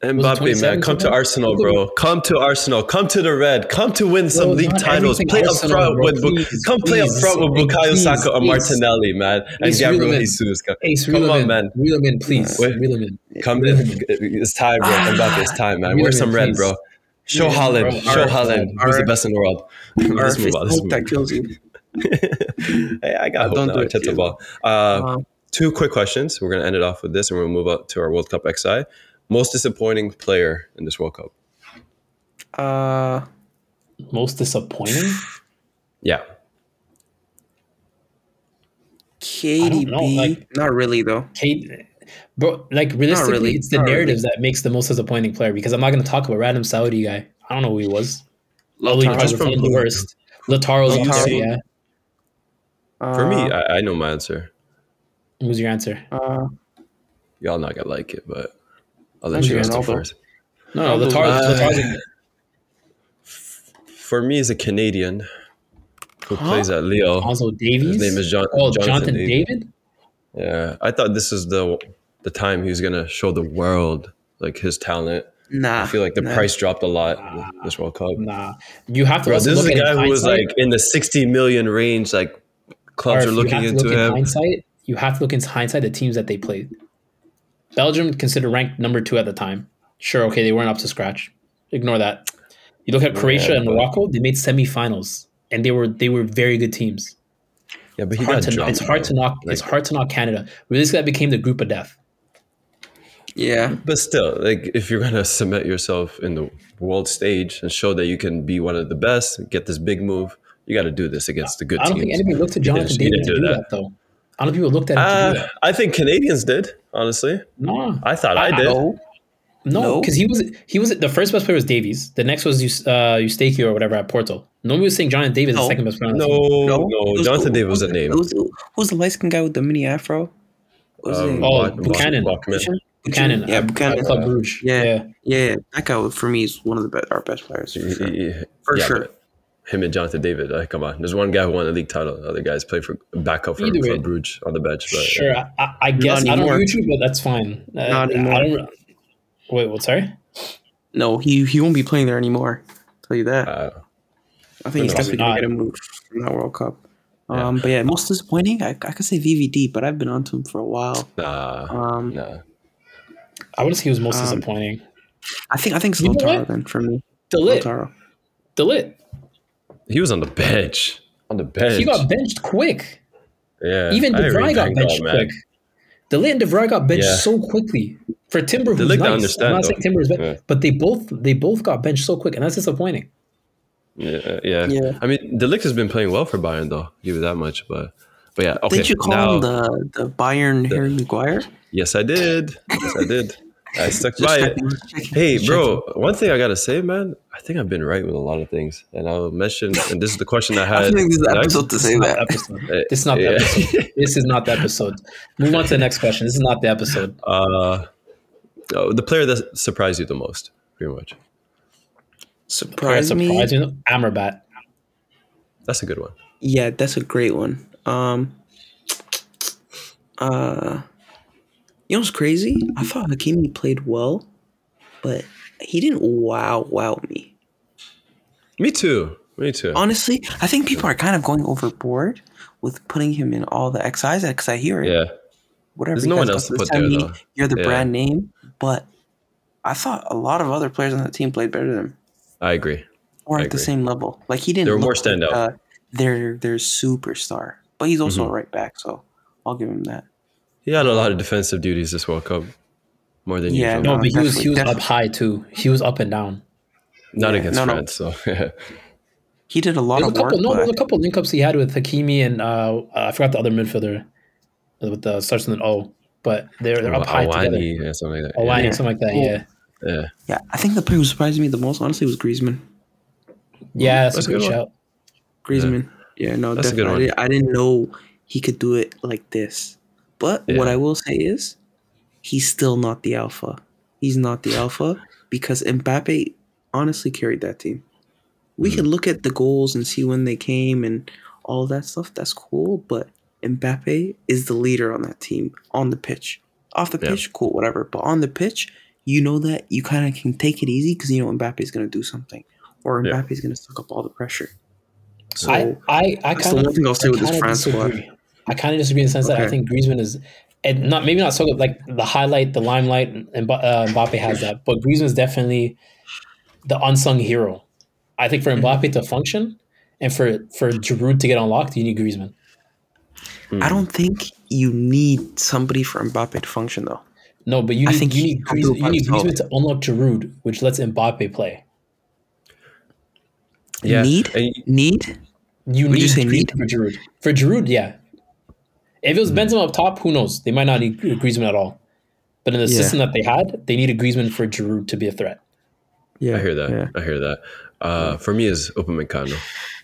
Mbappe, man, come to? Arsenal, bro. Come to Arsenal. Come to the red. Come to win some Bro, league titles. Play up front bro. with Please, come play up front with Bukayo Please, Saka or please. Martinelli, man, and Please, Gabriel reel him in. Jesus. Come, Ace, come on, in. man. Reel him in, please. Wait. Reel him in. Come in. It's time, bro. Mbappe, it's time, man. Wear some red, bro. Show Haaland. bro. Show Haaland. Who's the best in the world? Or Let's move on. Let's hope move that kills you. Hey, I got hope Don't do it, Arteta dude. ball. Uh, Uh, two quick questions. We're gonna end it off with this, and we'll move up to our World Cup XI. Most disappointing player in this World Cup? uh, Most disappointing? Yeah. KDB. know, like- not really though. Kate, bro, like realistically, really, it's the not really. narratives that makes the most disappointing player because I'm not going to talk about random Saudi guy. I don't know who he was. Although he Lautaro. from the who? worst. Lautaro's Lautaro. also, yeah. For me, Uh, I, I know my answer. Who's your answer? uh, Y'all not gonna like it, but I'll let you answer Ronaldo. first. No, no, Ronaldo's- Lautaro's, Uh, Lautaro's For me, is a Canadian who plays at Leo. also Davies. His name is John- Oh, Jonathan Jonathan, David. David. Yeah, I thought this is the the time he's gonna show the world like his talent. nah. I feel like the nah. price dropped a lot this World Cup. Nah, you have to Bro, also this is look a guy who was like in the 60 million range. Like clubs are looking you have to into look in him. Hindsight, you have to look into hindsight the teams that they played. Belgium considered ranked number two at the time. Sure, okay, they weren't up to scratch. Ignore that. You look at Croatia Yeah, and Morocco; they made semifinals, and they were they were very good teams. Yeah, but he It's hard got to, dropped. it's hard bro. to knock. it's hard to knock Canada. Realistically, that became the group of death. Yeah. But still, like if you're gonna cement yourself in the world stage and show that you can be one of the best, get this big move, you got to do this against the good I don't teams. think anybody looked at Jonathan David didn't to do that. though. I don't think people looked at him to Uh. I think Canadians did. Honestly, No, I thought I, did. No. no, No. because he was he was the first best player was Davies. The next was Eus- uh, Eustaquio or whatever at Porto. Nobody was saying Jonathan David is No. the second best player. on the No, no, was- Jonathan David was a name. Who's, who's the light skinned guy with the mini afro? What was Um. Oh, Bach- Bach- Buchanan. Buchanan, Yeah, Buchanan. at Club Brugge. Yeah. yeah. Yeah, that guy for me is one of the best, our best players. For sure. For Yeah, sure. But Him and Jonathan David. Like, come on. There's one guy who won a league title. The other guys play for backup for, Either way. for Bruges on the bench. But, Sure, I, I, I guess I don't anymore. YouTube, but that's fine. Uh, Not anymore. I don't. Wait, what? Sorry. No, he he won't be playing there anymore. tell you that. Uh, I think he's definitely gonna get a move from that World Cup. Um, but yeah, most disappointing. I, I could say VVD, but I've been onto him for a while. nah, Um, nah. I would say he was most Um, disappointing. I think I think it's You know Lautaro what? then for me. De Ligt, Lautaro. De Ligt. He was on the bench. On the bench. He got benched quick. yeah, Even I De Vrij got benched Gaal, man. quick. De Ligt and De Vrij got benched Yeah. so quickly. For Timber, who's Ligt, I nice. understand, I'm not though. saying Timber is bad, Yeah. but they both they both got benched so quick, and that's disappointing. Yeah, uh, yeah, Yeah. I mean, De Ligt has been playing well for Bayern, though. Give you that much, but but yeah. Okay, Did you call now, him the the Bayern Harry Maguire? yes, I did. Yes, I did. I stuck by it. checking, just checking, Hey, just bro, one thing I gotta say, man, I think I've been right with a lot of things, and I'll mention. And this is the question I checking. I think this is the next. episode to say that. the episode. Uh, This is not the yeah. episode. This is not the episode. Move on to the next question. This is not the episode. Uh, oh, the player that surprised you the most, pretty much. Surprise me. Surprise me. Amrabat. That's a good one. Yeah, that's a great one. Um, uh, you know what's crazy? I thought Hakimi played well, but he didn't wow wow me. Me too. Me too. Honestly, I think people are kind of going overboard with putting him in all the XIs because I hear it. yeah. Whatever. There's no one else to put there, though. You're the Yeah. brand name, but I thought a lot of other players on that team played better than him I agree. or I at the same level. Like he didn't. They were more look like, standout. uh, their their superstar, but he's also Mhm. a right back, so I'll give him that. He had a lot of defensive duties this World Cup, more than Yeah, usual. No, No, but he was he was definitely- up high too. He was up and down. Not Yeah, against no, no. France. So yeah. He did a lot There was of a couple. work. No, there was a couple link ups he had with Hakimi and uh, I forgot the other midfielder with the starts with an O, but they're they're up high together. Awani or something like that. Awani, Yeah. something like that. Cool. Yeah, yeah. yeah, I think the player who surprised me the most, honestly, was Griezmann. yeah, that's, That's a a good good one. shout. Griezmann. Yeah, no, That's a good definitely. one. I, didn't, know he could do it like this. But what I will say is, he's still not the alpha. He's not the alpha because Mbappe honestly carried that team. We Mm-hmm. can look at the goals and see when they came and all that stuff. That's cool, but Mbappe is the leader on that team on the pitch. Off the Yeah. pitch, cool, whatever. But on the pitch, you know that you kind of can take it easy because you know Mbappe is going to do something, or Yeah. Mbappe is going to suck up all the pressure. So I I I the kind of one thing I'll say with this France squad. I kind of disagree in the sense that I think Griezmann is, and not maybe not so good, like the highlight, the limelight, and uh, Mbappe has that, but Griezmann is definitely the unsung hero. I think for. Mbappe to function and for for Giroud to get unlocked, you need Griezmann. I don't think you need somebody for Mbappe to function though. No, but you I need think you need, Griezmann, you need himself. Griezmann to unlock Giroud, which lets Mbappe play. Yeah. Need And need You Would need you say Griezmann need? for Giroud. For Giroud, yeah. If it was Hmm. Benzema up top, who knows? They might not need Griezmann at all. But in the Yeah. system that they had, they needed Griezmann for Giroud to be a threat. yeah, I hear that. Yeah. I hear that. Uh, for me, is Upamecano.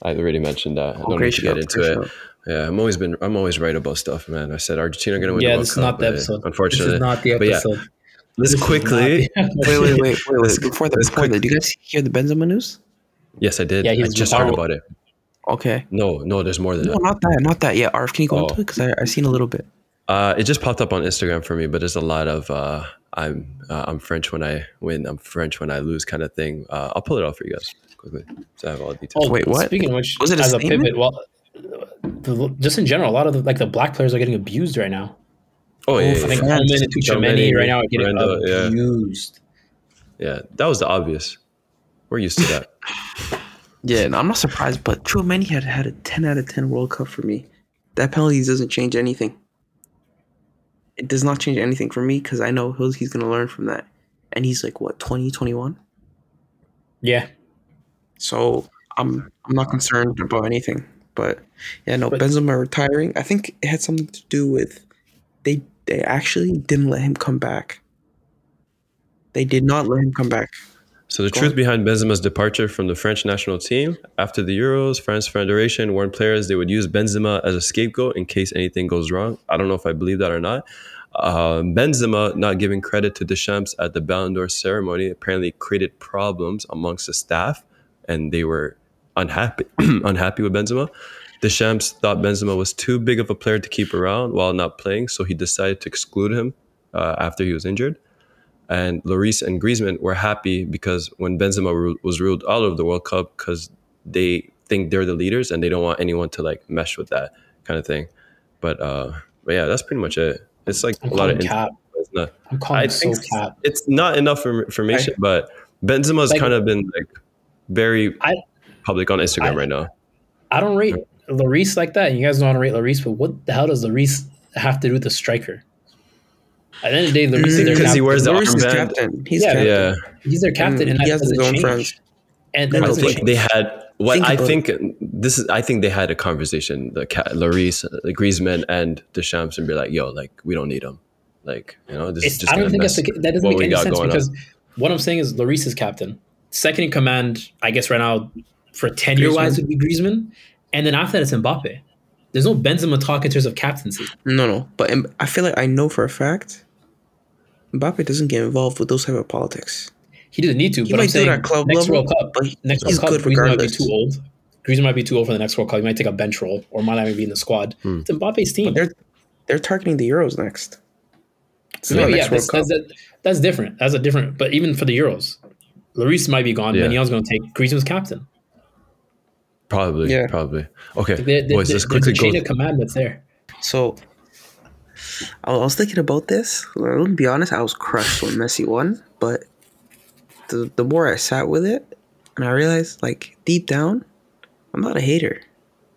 I already mentioned that. I Oh, don't great need to get shout, into it. shout. Yeah, I'm always been. I'm always right about stuff, man. I said Argentina are gonna win. yeah, the World this is Cup, not the episode. Unfortunately, This is not the But yeah, episode. let's This quickly. not the- Wait, wait, wait, wait, wait. Before that, let's before that, quick- do you guys hear the Benzema news? Yes, I did. Yeah, I he's just heard about it. Okay. No, no, there's more than No, that. not that, not that. Yeah, Arf, can you go Oh. into it? Because I I seen a little bit. Uh, it just popped up on Instagram for me, but there's a lot of uh, I'm uh, I'm French when I win, I'm French when I lose kind of thing. Uh, I'll pull it out for you guys quickly. So I have all the details. Oh, Wait, what? Speaking of which, Was it a as a statement? pivot, well, the, just in general, a lot of the, like the black players are getting abused right now. Oh yeah, I yeah, think yeah. Kolo Muani and Tchouameni right now are getting Brenda, yeah. abused. yeah, that was the obvious. We're used to that. Yeah, no, I'm not surprised, but Chouameni had had a 10 out of 10 World Cup for me. That penalty doesn't change anything. It does not change anything for me because I know he's, he's going to learn from that. And he's like, what, 20, 21? Yeah, So I'm I'm not concerned about anything. But yeah, no, But- Benzema retiring. I think it had something to do with they they actually didn't let him come back. They did not let him come back. So the Go truth on. behind Benzema's departure from the French national team after the Euros, France Federation warned players they would use Benzema as a scapegoat in case anything goes wrong. I don't know if I believe that or not. Uh, Benzema not giving credit to Deschamps at the Ballon d'Or ceremony apparently created problems amongst the staff, and they were unhappy unhappy with Benzema. Deschamps thought Benzema was too big of a player to keep around while not playing, so he decided to exclude him uh, after he was injured and Lloris and Griezmann were happy because when Benzema ru- was ruled out of the World Cup because they think they're the leaders and they don't want anyone to like mesh with that kind of thing. But uh, but yeah, that's pretty much it. It's like I'm a lot of cap. It's not, I'm calling I it so think cap. it's not enough for information, but Benzema's Like- kind of been like very I- public on Instagram I- right now. I don't rate Lloris like that. and You guys know how to rate Lloris, but what the hell does Lloris have to do with the striker? At the end of the day, Lloris is their Because he wears the Lloris is armband. captain. He's Yeah, captain. Yeah, He's their captain, mm, And and, he has his own change. friends. And that No, no, doesn't but change. they had what Think I about think this is. I think they had a conversation, the Ca- Lloris, uh, the Griezmann, and Deschamps, and be like, "Yo, like we don't need him. Like you know, this is just I don't think that's the, that doesn't make any sense because on." what I'm saying is Lloris is captain. Second in command, I guess right now for tenure wise would be Griezmann, and then after that it's Mbappe. There's no Benzema talk in terms of captaincy. No, no. But I feel like I know for a fact Mbappe doesn't get involved with those type of politics. He doesn't need to, He but might I'm do it saying at club next level, World Cup, but he- next he's World Cup, good Griezmann might be regardless. too old. Griezmann might be too old for the next World Cup. He might take a bench role, or might not even be in the squad. Hmm. It's Mbappe's team. They're they're targeting the Euros next. It's No, yeah, that's, that's, that, that's different. That's a different. But even for the Euros, Lloris might be gone. Yeah. Manuel's going to take Griezmann's captain. Probably, Yeah. probably. Okay, There, there- boys, let's there's quickly a chain go. of command that's there. So I was thinking about this. Let me be honest, I was crushed when Messi won, but the the more I sat with it, and I realized, like deep down, I'm not a hater.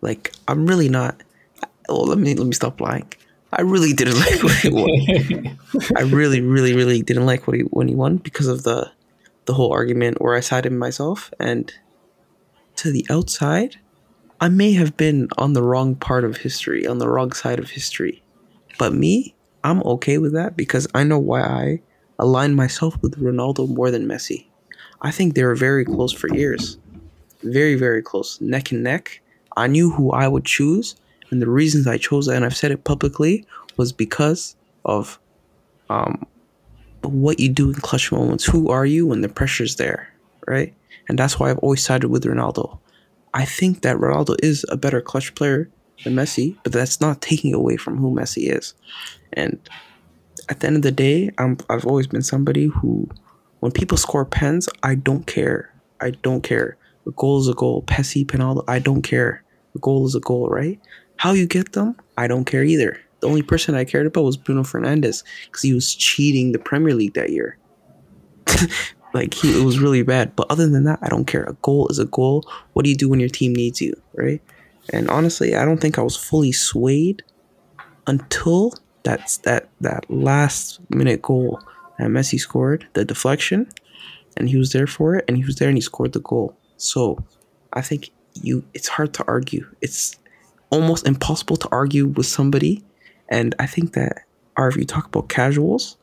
Like I'm really not. Well, let me let me stop lying. I really didn't like what he won. I really, really, really didn't like what he when he won because of the the whole argument where I sided with myself and to the outside, I may have been on the wrong part of history, on the wrong side of history. But me, I'm okay with that because I know why I aligned myself with Ronaldo more than Messi. I think they were very close for years. Very, very close. Neck and neck. I knew who I would choose, and the reasons I chose that, and I've said it publicly, was because of um, what you do in clutch moments. Who are you when the pressure's there, right? And that's why I've always sided with Ronaldo. I think that Ronaldo is a better clutch player than Messi, but that's not taking away from who Messi is. And at the end of the day, I'm, I've always been somebody who, when people score pens, I don't care. I don't care. A goal is a goal. Pessi, Penaldo, I don't care. A goal is a goal, right? How you get them, I don't care either. The only person I cared about was Bruno Fernandes because he was cheating the Premier League that year. like he, it was really bad. But other than that, I don't care. A goal is a goal. What do you do when your team needs you, right? And honestly, I don't think I was fully swayed until that's that that last minute goal that Messi scored, the deflection, and he was there for it, and he was there and he scored the goal. So I think you it's hard to argue. It's almost impossible to argue with somebody. And I think that or if you talk about casuals,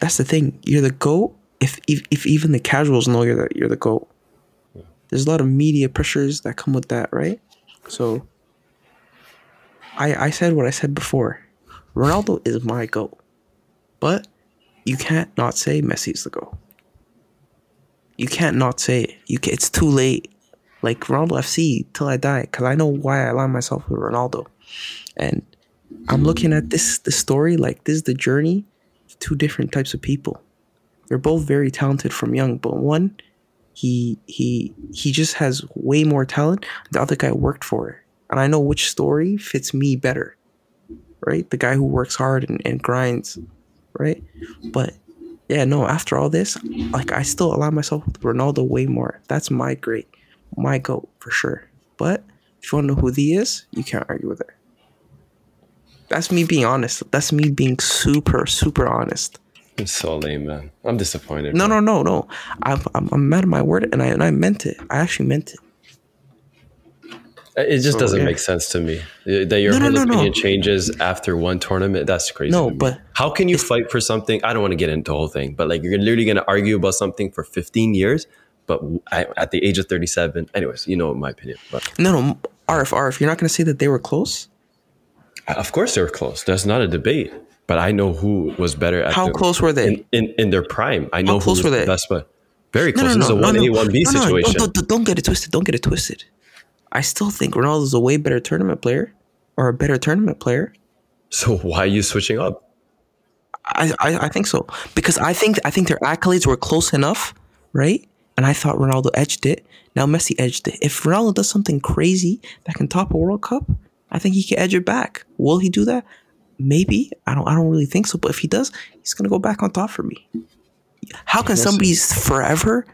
that's the thing. You're the GOAT if if, if even the casuals know you're the you're the GOAT. There's a lot of media pressures that come with that, right? So I I said what I said before. Ronaldo is my GOAT. But you can't not say Messi's the GOAT. You can't not say it. You can, it's too late. Like Ronaldo FC till I die, because I know why I align myself with Ronaldo. And I'm looking at this the story like this is the journey of two different types of people. They're both very talented from young, but one he he he just has way more talent. The other guy worked for it. And I know which story fits me better. Right? The guy who works hard and, and grinds. Right? But yeah, no, after all this, like I still align myself with Ronaldo way more. That's my great, my goat for sure. But if you want to know who he is, you can't argue with it. That's me being honest. That's me being super, super honest. It's so lame, man. I'm disappointed. No, bro. no, no, no. I'm, I'm, I'm mad at my word, and I, and I meant it. I actually meant it. It just So, doesn't yeah. make sense to me that your No, no, whole no, no. opinion changes after one tournament. That's crazy. No, to me. but how can you fight for something? I don't want to get into the whole thing, but like you're literally going to argue about something for 15 years, but I, at the age of 37, anyways, you know my opinion. But no, no. RF, RF, you're not going to say that they were close? of course, they were close. That's not a debate. But I know who was better at How the- close were they? in, in, in their prime. I know who close was were the best, but very close. no, is no, a one no. A one B No, no, situation. Don't, don't, don't get it twisted. Don't get it twisted. I still think Ronaldo's a way better tournament player or a better tournament player. So why are you switching up? I, I, I think so because I think I think their accolades were close enough, right? And I thought Ronaldo edged it. Now Messi edged it. If Ronaldo does something crazy that can top a World Cup, I think he can edge it back. Will he do that? Maybe. I don't. I don't really think so. But if he does, he's gonna go back on top for me. How can somebody's forever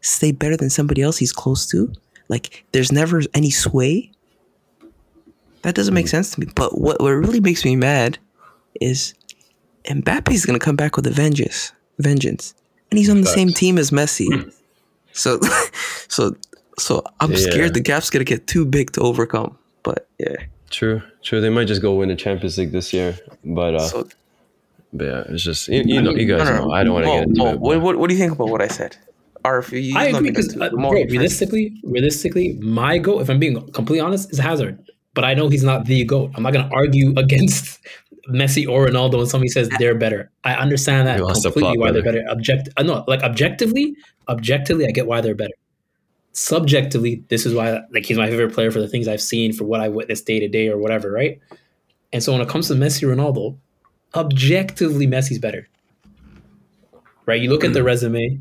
stay better than somebody else he's close to? Like there's never any sway. That doesn't make mm. sense to me. But what what really makes me mad is Mbappe's gonna come back with a vengeance, vengeance, and he's on the same team as Messi. Hmm. So, so, so I'm Yeah. scared the gap's gonna get too big to overcome. But yeah, True, true. They might just go win the Champions League this year, but uh, so but yeah, it's just you, you know, you guys know. I don't want to get into Mo, it. what, what, what do you think about what I said? Or if you, I let agree me because, know, uh, the bro, you realistically, realistically, my goal, if I'm being completely honest, is Hazard. But I know he's not the goat. I'm not going to argue against Messi or Ronaldo when somebody says they're better. I understand that You lost the completely plot, why they're better. Object, uh, no, like objectively, objectively, I get why they're better. Subjectively, this is why like he's my favorite player for the things I've seen, for what I witnessed day to day or whatever, right? And so when it comes to Messi, Ronaldo, objectively, Messi's better. Right? You look at the resume.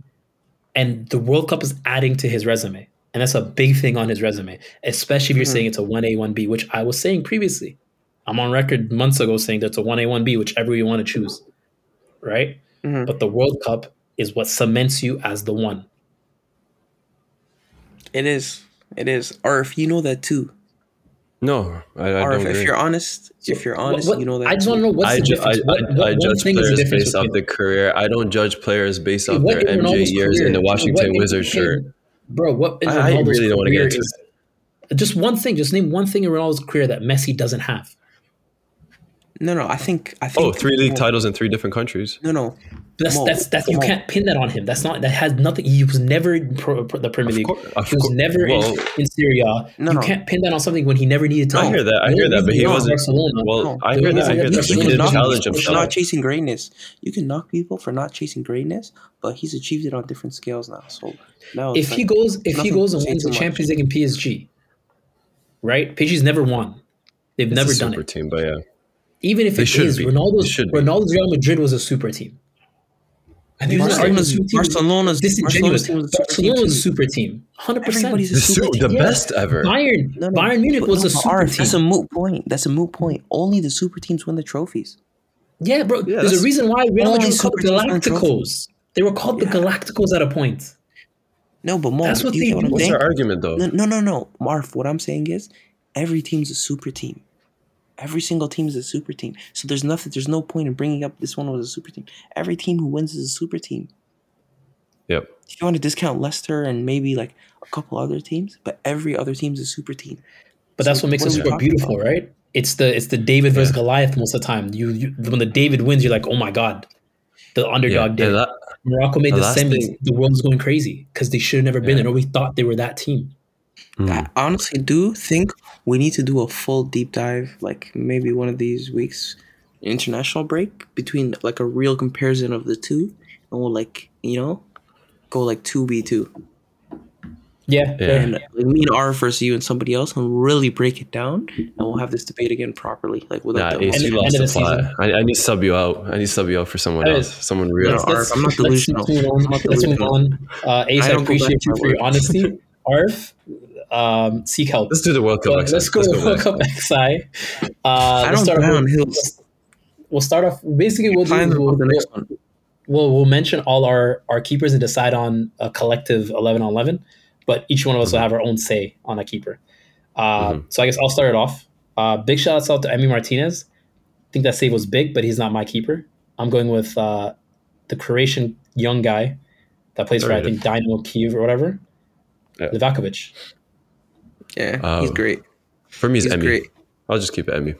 and the World Cup is adding to his resume, and that's a big thing on his resume, especially if you're Mhm. saying it's a one A one B, which I was saying previously. I'm on record months ago saying that's a one A one B, whichever you want to choose, right? Mhm. But the World Cup is what cements you as the one. It is. It is. Or if you know that too. No, I, I or don't if, if you're honest, if you're honest, what- you know that. I just too. want to know what's I, the ju- difference. I, what I judge thing is the players difference based off between- their career. I don't judge players based off their MJ years career- in the Washington what Wizards shirt. Bro, what in I- I really don't wanna get into is just one thing. Just name one thing in Ronaldo's career that Messi doesn't have. no, no. I think. I think. Oh, three league titles in three different countries. No, no. That's Mo, that's that's you Mo. can't pin that on him. That's not that has nothing. He was never in pro, pro- the Premier Of League. course- of he was course- never well- in, in Serie A. No, you no. can't pin that on something when he never needed to. I hear that. I hear that, but he wasn't. Barcelona. Well, No. I hear that. I hear that that. you But he can didn't challenge people for himself. not chasing greatness. You can knock people for not chasing greatness, but he's achieved it on different scales now. So now, it's if he goes, if he goes to and wins the. Champions League in PSG, right? PSG's never won. They've never a done super it. team, but yeah. Even if They it should is, be. Ronaldo's They should be. Ronaldo's Real Madrid was a super team. And these are Barcelona's arguing super team. Barcelona's. Barcelona's team was a super team Barcelona was a too. super team, hundred percent. Everybody's a The, super su- team. the Yeah. best ever. Bayern, No, no, Bayern Munich was no, a but super Arf, team. That's a moot point. That's a moot point. Only the super teams win the trophies. yeah, bro. Yeah, there's a reason why Real Only Madrid was called the super teams win Galacticos. They were called Yeah. the Galacticos at a point. No, but Mo, That's what you they get what What's saying? our argument though? No, no, no, no. Marv, what I'm saying is every team's a super team. Every single team is a super team. So there's nothing, there's no point in bringing up this one was a super team. Every team who wins is a super team. Yep. If you want to discount Leicester and maybe like a couple other teams, but every other team's a super team. But that's what makes what it super beautiful, about? right? It's the it's the David versus Goliath most of the time. You, you when the David wins, you're like, oh my god, the Yeah. underdog did. It. Morocco made the the last semis. thing- The world's going crazy because they should have never been Yeah. there. Nobody thought they were that team. Mm, I honestly do think we need to do a full deep dive, like maybe one of these weeks, international break between like a real comparison of the two, and we'll like you know go like two v two, Yeah, Yeah. and like, me and R versus you and somebody else, and really break it down, and we'll have this debate again properly, like without nah, the Ace, End- you end lost of the the plot. season. I, I need to sub you out. I need to sub you out for someone That else. Someone real. No, Arf, I'm not delusional. Let's, move on. I'm not Let's move on. Uh, Ace, I I, don't appreciate you for your honesty. Arf, um, seek help. Let's do the World Cup. But XI. let's go Let's World. Cup XI. Uh, I we'll don't start die off on with- hills. We'll start off. Basically, we'll do. We'll, the next one. we'll, we'll mention all our our keepers and decide on a collective eleven on eleven. But each one of us will have our own say on a keeper. Uh, Mhm. So I guess I'll start it off. Uh, big shout outs out to Emmy Martinez. I think that save was big, but he's not my keeper. I'm going with uh, the Croatian young guy that plays for I think Dynamo Kiev or whatever. Yeah. Livakovic. Yeah, he's Um, great. For me, it's He's Emmy. great. I'll just keep it Emmy.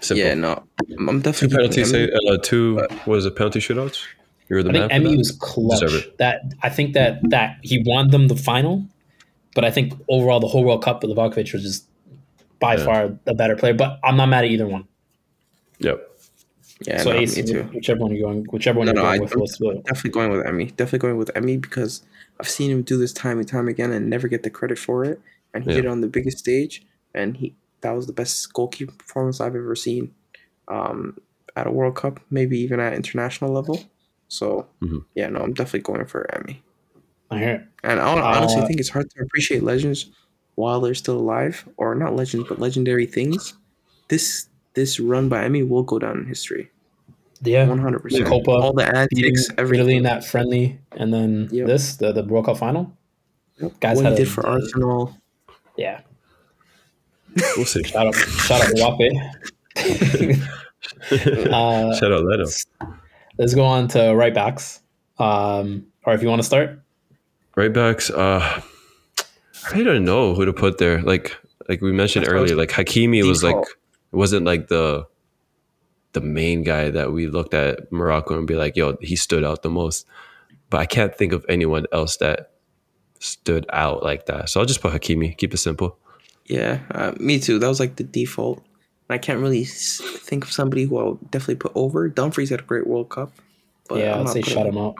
Simple. Yeah, no, I'm Two definitely penalties. keeping Emmy. Uh, two. What was it? Penalty shootouts. You were the I man. think Emmy that? was clutch. That I think that that he won them the final, but I think overall the whole World Cup, Livakovic was just by Yeah. far the better player. But I'm not mad at either one. Yep. Yeah, so no, Ace, me too. whichever one you're going, whichever one No, you're no, going I- with, let's do it. Definitely going with Emmy. Definitely going with Emmy because I've seen him do this time and time again and never get the credit for it. And he Yeah. did it on the biggest stage, and he that was the best goalkeeper performance I've ever seen um, at a World Cup, maybe even at international level. So Mhm. yeah, no, I'm definitely going for Emmy. I hear it. And I hon- honestly Uh, think it's hard to appreciate legends while they're still alive, or not legends, but legendary things. This this run by Emmy will go down in history, Yeah, one hundred percent. Copa, All the beating antics, Italy in that friendly, and then Yep. this the the World Cup final. Yep. guys what had he a- did for Arsenal. Yeah, We'll see. shout out, shout out Wape. uh, Shout out Leto. let's go on to right backs. Um, or if you want to start, Right backs. Uh, I don't know who to put there. Like like we mentioned That's what I was earlier, like Hakimi was like wasn't like the the main guy that we looked at Morocco and be like, yo, he stood out the most. But I can't think of anyone else that stood out like that. So I'll just put Hakimi. Keep it simple. Yeah, uh, me too. That was like the default. I can't really think of somebody who I would definitely put over. Dumfries had a great World Cup. But yeah, I'm I'd not say putting- shout him out.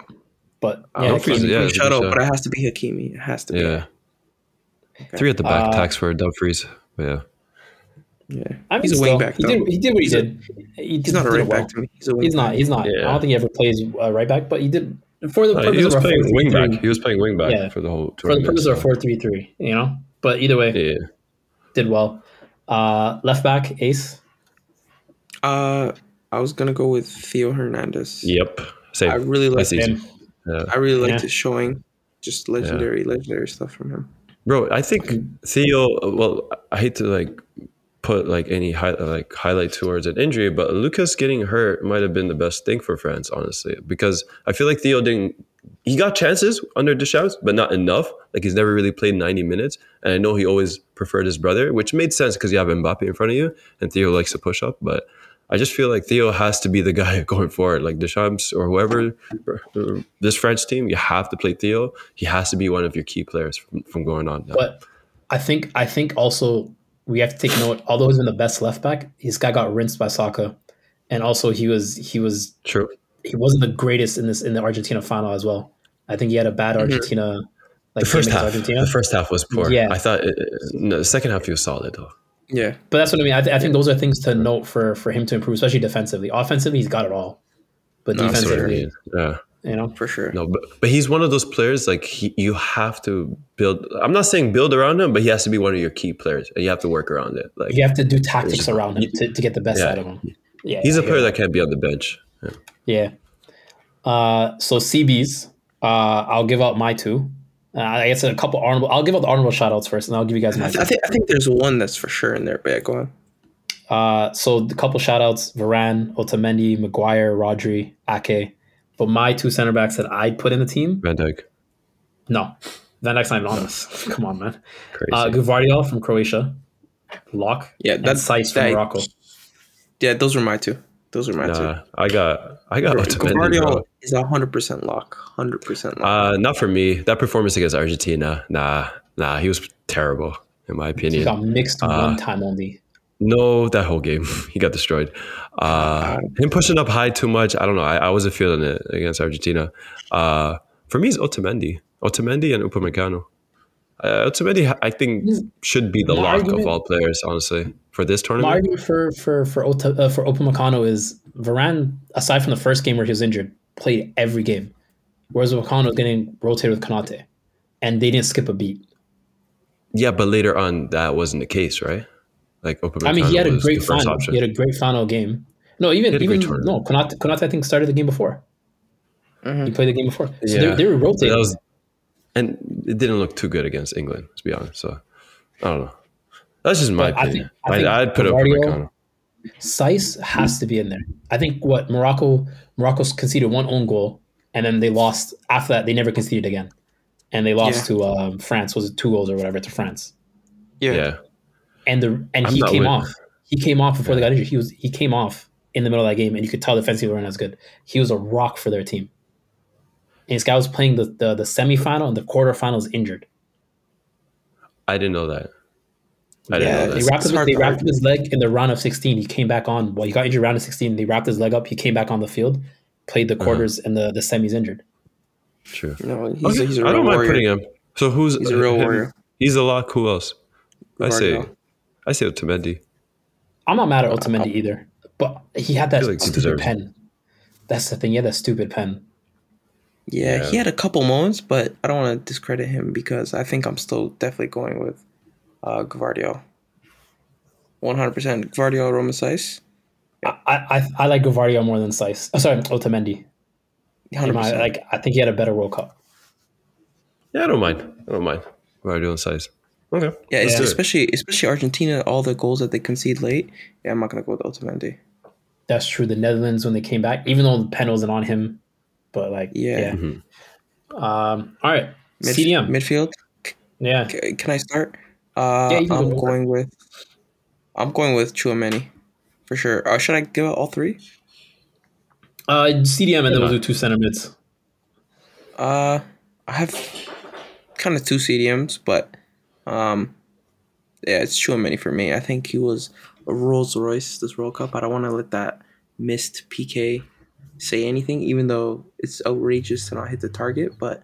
But yeah, Dumfries, Hakimi- yeah. Hakimi, it's a shout out, but it has to be Hakimi. It has to be. Yeah. Okay. Three at the back Uh, tax for Dumfries. But yeah. Yeah, I mean, he's a still, wing back. He did, he did what he He's a- did. He did, He's not a did it right well. back to me. He's a wing He's not. He's not. I don't think he ever plays uh, right back, but he did. For the Uh, purpose he was of our playing 4-3-3, wing back. He was playing wing back Yeah. for the whole for the tournament. purpose of our so- four three three. You know, but either way, Yeah. did well. Uh, left back Ace. Uh, I was gonna go with Theo Hernandez. Yep. Same. I really That's like. Him. Yeah. I really liked Yeah. his showing. Just legendary, legendary stuff from him. Bro, I think Theo. Well, I hate to like put like any high, like highlight towards an injury, but Lucas getting hurt might have been the best thing for France, honestly, because I feel like Theo didn't. He got chances under Deschamps, but not enough. Like he's never really played ninety minutes, and I know he always preferred his brother, which made sense because you have Mbappe in front of you, and Theo likes to push up. But I just feel like Theo has to be the guy going forward, like Deschamps or whoever. This French team, you have to play Theo. He has to be one of your key players from, from going on. Now. But I think I think also we have to take note. Although he's been the best left back, this guy got rinsed by Saka, and also he was he was True. he wasn't the greatest in this in the Argentina final as well. I think he had a bad mm-hmm. Argentina. Like The first half, Argentina. the first half was poor. Yeah. I thought it, no, the second half he was solid though. Yeah, But that's what I mean. I, th- I think those are things to note for for him to improve, especially defensively. Offensively, he's got it all, but No, that's what I defensively, mean. Yeah, you know, for sure. no, but but he's one of those players like he, you have to build. I'm not saying build around him, but he has to be one of your key players, and you have to work around it. Like you have to do tactics around him to, to get the best Yeah. out of him. Yeah, he's a I get player that can't be on the bench. Yeah. Yeah. Uh, so CBs, uh, I'll give out my two. Uh, I guess a couple honorable. I'll give out the honorable shout outs first, and I'll give you guys I, my. th- I think I think there's one that's for sure in there. But yeah, go on. Uh, so the couple shout outs: Varane, Otamendi, Maguire, Rodri, Ake. But my two center backs that I'd put in the team, Van Dijk, no, Van Dijk's not anonymous. Come on, man. crazy. Uh, Gvardiol from Croatia, Lock. Yeah, and that's Saiss from that- Morocco. Yeah, those were my two. Those were my two. I got I got Otamendi, Gvardiol bro. is a hundred percent lock. Hundred percent lock. Uh, not for me. That performance against Argentina, nah, nah, he was terrible in my opinion. He got mixed Uh, one time only. No, that whole game he got destroyed. Uh, him pushing up high too much. I don't know. I, I wasn't feeling it against Argentina. Uh, for me, it's Otamendi, Otamendi and Upamecano. Uh, Otamendi, I think, should be the My lock argument- of all players, honestly, for this My tournament. argument for for for Ota, uh, for Upamecano is Varane, aside from the first game where he was injured, played every game, whereas Upamecano was getting rotated with Konate, and they didn't skip a beat. Yeah, but later on, that wasn't the case, right? Like Upamecano I mean, he had a great final. option. He had a great final game. No, even a even great tournament. no Konate, Konate I think started the game before. He played the game before, so Yeah. they, they were rotating. that was, and it didn't look too good against England, to be honest. So I don't know. That's just my But I opinion. think- I think I, would put Gvardiol- Upamecano. Saiss has to be in there. I think what Morocco Morocco's conceded one own goal, and then they lost after that. They never conceded again, and they lost Yeah. to um, France. Was it two goals or whatever to France? yeah. Yeah. And the and I'm he came with- off. He came off before they got injured. He was he came off in the middle of that game, and you could tell defensively weren't as good. He was a rock for their team. And this guy was playing the the, the semifinal and the quarterfinals injured. I didn't know that. I didn't Yeah, know They that. It's- wrapped, it's him, they wrapped his leg in the round of 16. He came back on. Well, he got injured round of 16. They wrapped his leg up. He came back on the field, played Uh-huh. the quarters and the, the semis injured. True. No, he's, Okay, a, he's a I real don't mind warrior. putting him. So who's He's a real him- warrior. He's a lock. Who else? I say, Gvardiol. I say Otamendi. I'm not mad at uh, Otamendi um, either, but he had that like stupid deserves it. pen. That's the thing. Yeah, that stupid pen. Yeah, Yeah. he had a couple moments, but I don't want to discredit him because I think I'm still definitely going with uh, Gvardiol. 100% Gvardiol Romain Saiss. I, I I like Gavardia more than Saiss. Oh, uh, sorry, Otamendi. 100%. my- like I think he had a better World Cup. Yeah, I don't mind. I don't mind. Gvardiol Saiss. Okay. yeah, it's Let's do it. especially especially Argentina, all the goals that they concede late. Yeah, I'm not going to go with Otamendi. That's true. The Netherlands when they came back, even though the pen wasn't on him, but like Yeah. yeah. Um. All right. Mid- CDM. Midfield. yeah. C- Can I start? Uh, Yeah, you can I'm go. going with I'm going with Chouameni for sure. Uh, should I give out all three? Uh, CDM, and then we'll do two center mids. Uh, I have kind of two CDMs, but um, yeah, it's Chouameni for me. I think he was a Rolls Royce this World Cup. I don't want to let that missed PK say anything, even though it's outrageous to not hit the target. But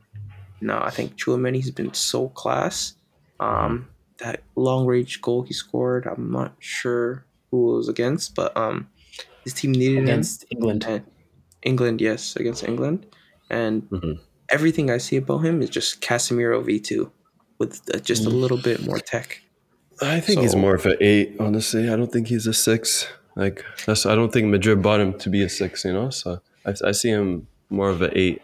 no, I think Chouameni's been so class. Um, that long range goal he scored, I'm not sure who it was against, but um, his team needed him. against England. England, yes, against England. and Mhm. everything I see about him is just Casemiro V two with uh, just a little bit more tech. I think he's more of an eight. Honestly, I don't think he's a six. Like that's. I don't think Madrid bought him to be a six. You know, so I, I see him more of an eight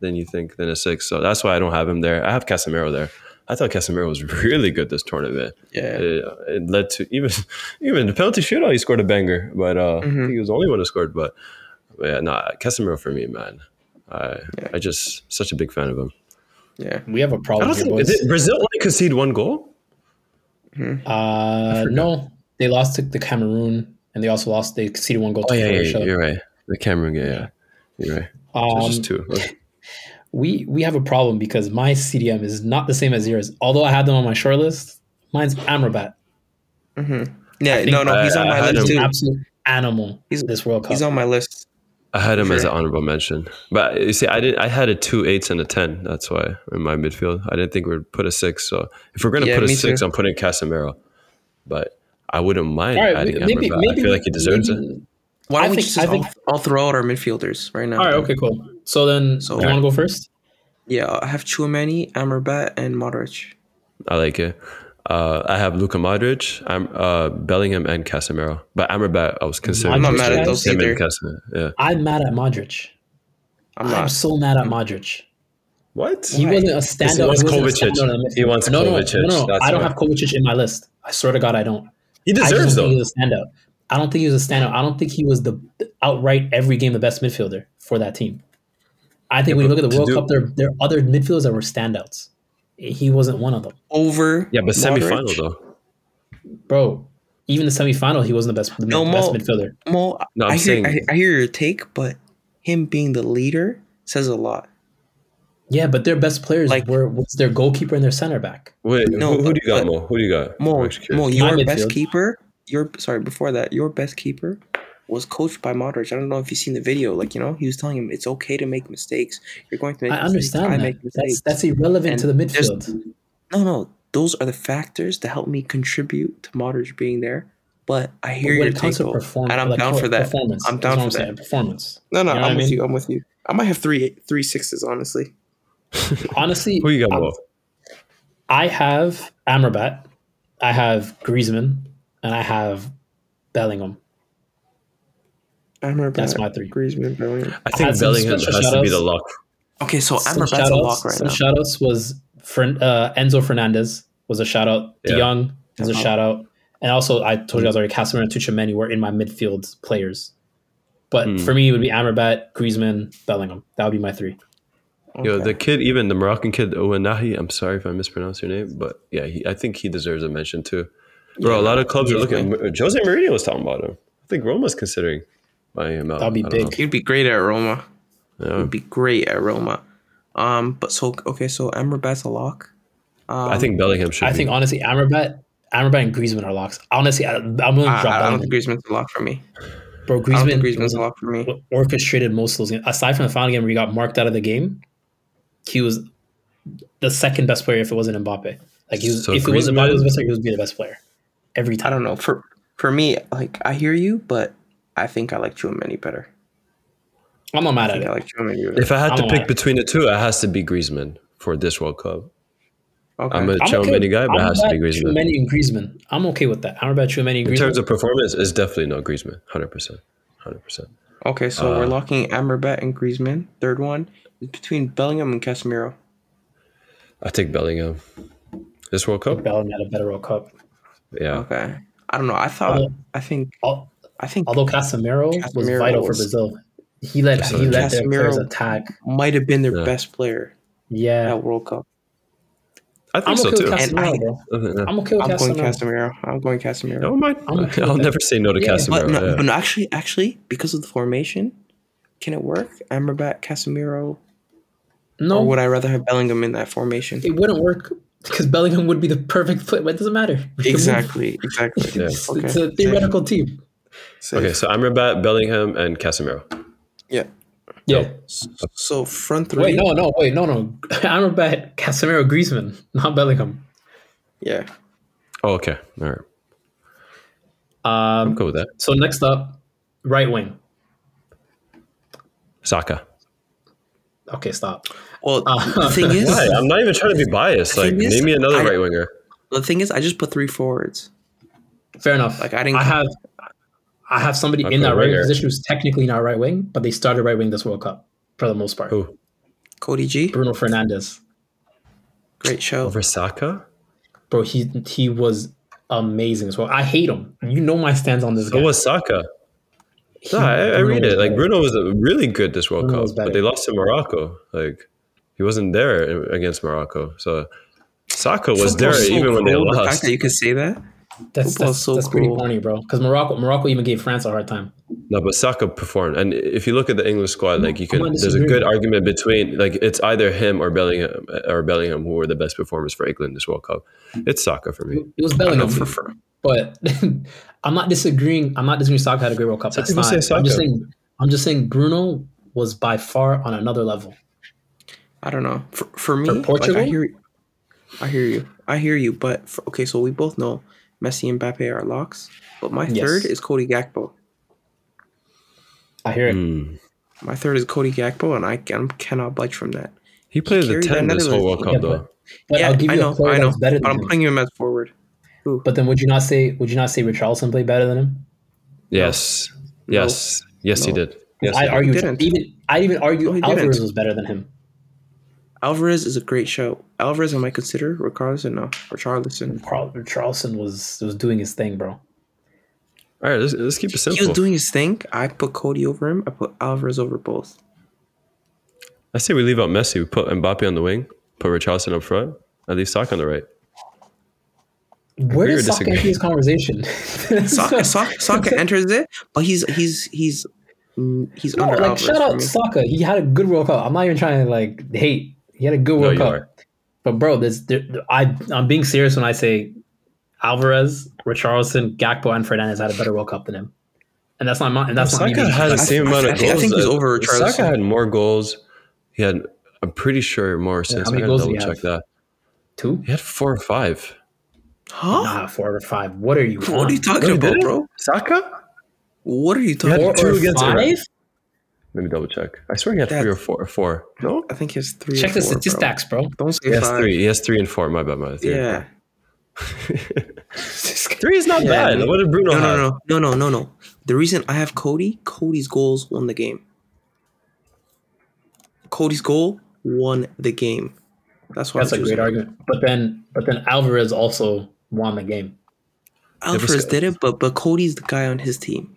than you think than a six. So that's why I don't have him there. I have Casemiro there. I thought Casemiro was really good this tournament. Yeah. It, it led to even even the penalty shootout. He scored a banger, but uh, I think he was the only one who scored. But, but yeah, no, Casemiro for me, man. I I just such a big fan of him. Yeah. We have a I problem don't here, think boys. did Brazil only concede one goal. Uh, no, they lost to the Cameroon, and they also lost. They conceded one goal. Oh to yeah, yeah, you're right. The Cameroon, yeah, yeah, you're right. So Um, just two. we we have a problem because my CDM is not the same as yours. Although I had them on my short list, mine's Amrabat. Yeah. No, no, he's I- on my had list too. absolute animal. He's- this World Cup. He's on my list. I had him as an honorable mention, but uh, you see, I didn't. I had a two eights and a ten. That's why in my midfield, I didn't think we'd put a six. So if we're gonna Yeah, put a six, too. I'm putting Casemiro. But I wouldn't mind All right, adding maybe Amrabat. maybe I feel like he deserves it. Why I don't we think- just I think- all, all throw out our midfielders right now? All right. Okay. Cool. So then, So- do you want to go first? Yeah, I have Chouameni, Amrabat, and Modric. I like it. Uh, I have Luka Modric, I'm uh, Bellingham, and Casemiro. But Amrabat, I was considering. I'm not mad at those him and either. Yeah. I'm mad at Modric. I'm I'm, not. so mad at Modric. What? He wasn't a standout. wants he wasn't Kovacic. standout in the He wants no, no, Kovacic. No, no, no. That's I don't why. have Kovacic in my list. I swear to God, I don't. He deserves don't though. he was a standout. I don't think he was a standout. I don't think he was the outright every game the best midfielder for that team. I think when you look at the World do- Cup, there there are other midfielders that were standouts. He wasn't one of them, Over. Yeah, but Modric. semifinal though. bro. Even the semifinal, he wasn't the best the No, best Mo- midfielder. Mo, No, I'm I, hear, saying- I, I hear your take, but him being the leader says a lot. Yeah, but their best players Like- were was their goalkeeper and their center back. Wait, No, who, who do you got, but- Mo? Who do you got? Mo, I'm Mo, your best midfield. keeper. Your sorry, before that, your best keeper was coached by Modric. I don't know if you've seen the video. Like you know, he was telling him it's okay to make mistakes. You're going to make. I mistakes. understand I that. make mistakes. That's that's irrelevant And to the midfield. no, no. Those are the factors that help me contribute to Modric being there. But I hear when your it comes to performance, and I'm like, down for that. Performance. I'm down what for saying, that. Performance. No, no, You know I'm I with mean? you. I'm with you. I might have three three sixes, honestly. Honestly, Who you got, I- I have Amrabat, I have Griezmann, and I have Bellingham. Amrabat, That's my three. Griezmann, Bellingham. I think had some Bellingham has special to be the shoutouts. lock. Okay, so Some Amrabat's a shoutouts. lock right now. some now. shoutouts was Fern, uh, Enzo Fernandez was a shout out. Yeah. De Jong was a Uh-huh. shout out, and also I told you guys already. Casemiro and Tchouameni were in my midfield players, but Hmm. for me it would be Amrabat, Griezmann, Bellingham. That would be my three. Yo, the kid, even the Moroccan kid, Ounahi. I'm sorry if I mispronounced your name, but yeah, he, I think he deserves a mention too. Bro, a lot of clubs are looking. Jose Mourinho was talking about him. I think Roma's considering buying him out. That'd be I don't big. He'd be great at Roma. know. Yeah. He'd be great at Roma. Um, but so okay, so Amrabat's a lock. Um, I think Bellingham should. I be. think honestly, Amrabat, Amrabat and Griezmann are locks. Honestly, I, I'm willing to I, drop I don't think Griezmann's a lock for me. Bro, Griezmann, Griezmann's a lock for me. orchestrated most of those games. Aside from the final game where he got marked out of the game, he was the second best player if it wasn't Mbappe. Like he was, So if it wasn't Mbappe Griezmann- was the best player, he would be the best player every time. I don't know. For for me, like I hear you, but I think I like Chouameni better. I'm not I mad at think it. I like Chouameni if I had to I'm pick between the two, it has to be Griezmann for this World Cup. Okay. I'm a I'm Chouameni guy, but it has to be Amrabat, Griezmann. Tchouameni and Griezmann. I'm okay with that. Amrabat, Tchouameni, and In terms of performance, it's definitely not Griezmann. Hundred percent, hundred percent. okay, so uh, we're locking Amrabat and Griezmann. Third one is between Bellingham and Casemiro. I take Bellingham. This World Cup, Bellingham had a better World Cup. yeah. Okay. I don't know. I thought. Although- I think. Al- I think Although Casemiro, was Casemiro vital for Brazil. He led So he let their Casemiro- players attack. might have been their Yeah. best player Yeah, at World Cup. I think I'm so okay too. with And I- Casemiro, bro. Yeah. I'm okay with I'm going Casemiro. Casemiro. I'm going Casemiro. No, my, I'm okay I'll that. never say no to Yeah, Casemiro. But no, yeah. but no, actually, actually, because of the formation, can it work? Amrabat, Casemiro, No, or would I rather have Bellingham in that formation? it wouldn't work because Bellingham would be the perfect fit. But it doesn't matter. We. Exactly, exactly. Yeah. It's, Okay. it's a theoretical team. Safe. okay, so Amrabat, Bellingham, and Casemiro. Yeah. Yeah. So front three. Wait, no, no, wait, no, no. Amrabat, Casemiro, Griezmann, not Bellingham. Yeah. Oh, okay, all right. I'm Um, cool with that. so next up, right wing. Saka. Okay, stop. Well, Uh, the thing is, Why? I'm not even trying to be biased. Like, thing is, name me another I- right winger. the thing is, I just put three forwards. Fair enough. Like, I didn't- I have. I have somebody I in that right winger. position who's technically not right wing, but they started right wing this World Cup for the most part. Who? Cody G, Bruno Fernandes, great show. Over Saka? bro, he he was amazing as well. I hate him. You know my stance on this So guy. was Saka. He- No, I, I read it. Like better. Bruno was really good this World Bruno Cup, but they lost to Morocco. Like he wasn't there against Morocco. So Saka was there so even when they cool, The fact lost. that you could say that. That's Football's that's, so that's pretty cool. corny, bro. Because Morocco Morocco even gave France a hard time. No, but Saka performed. And if you look at the English squad, like you can, there's a good argument between like it's either him or Bellingham or Bellingham who were the best performers for England this World Cup. It's Saka for me. It was I don't know Bellingham, for, for but I'm not disagreeing. I'm not disagreeing. Saka had a great World Cup. Some That's people fine. say I'm just saying. I'm just saying Bruno was by far on another level. I don't know. For, for me, For like, I hear, I hear you. I hear you. But for, okay, so we both know Messi and Mbappe are locks. But my Yes. third is Cody Gakpo. I hear it. Hmm. My third is Cody Gakpo, and I can, cannot budge from that. He played the carried ten that this whole World Cup Yeah, though. but, but yeah, I'll give I you know, a player I know. that's better But than I'm him. putting him as forward. But then would you not say would you not say Richarlison played better than him? Yes, yes, yes, he did. Yes, I'd he did. argue even I'd even argue No, Alvarez was better than him. Alvarez is a great show. Alvarez, I might consider. Richarlison, no. Richarlison. Carl Richarlison was was doing his thing, bro. All right, let's, let's keep it simple. He was doing his thing. I put Cody over him. I put Alvarez over both. I say we leave out Messi. We put Mbappe on the wing, put Richarlison up front, and leave Saka on the right. Where Agree does Saka disagree? enter this conversation? Saka, Saka, Saka enters it, but he's he's he's mm, he's No, under like Alvarez shout out me. Saka. He had a good World Cup. I'm not even trying to like hate. He had a good World you Cup. But bro, this there, I I'm being serious when I say Alvarez, Richarlison, Gakpo, and Fernandes had a better World Cup than him. And that's not my, and that's not me Saka had the same I- amount of I goals. think he's over Richarlison. Saka had more goals. He had, I'm pretty sure, more assists. how many I gotta goals double did he check have? that. two. He had four or five. Huh? Nah, four or five. What are you? What are you talking No, he about, bro? Saka? What are you talking Four about? two or against five? Iran. Let me double check. I swear he had three or four. Or four. No? I think he has three. Check or the four, bro. statistics, bro. Don't say He has five. three. He has three and four. My bad, my bad. Three Yeah. Three is not Yeah, bad. no- What did Bruno No, have? no, no, no, no, no, no. The reason I have Cody, Cody's goals won the game. Cody's goal won the game. That's why That's I'm a great him. argument. But then, but then Alvarez also won the game. Alvarez did it, but but Cody's the guy on his team.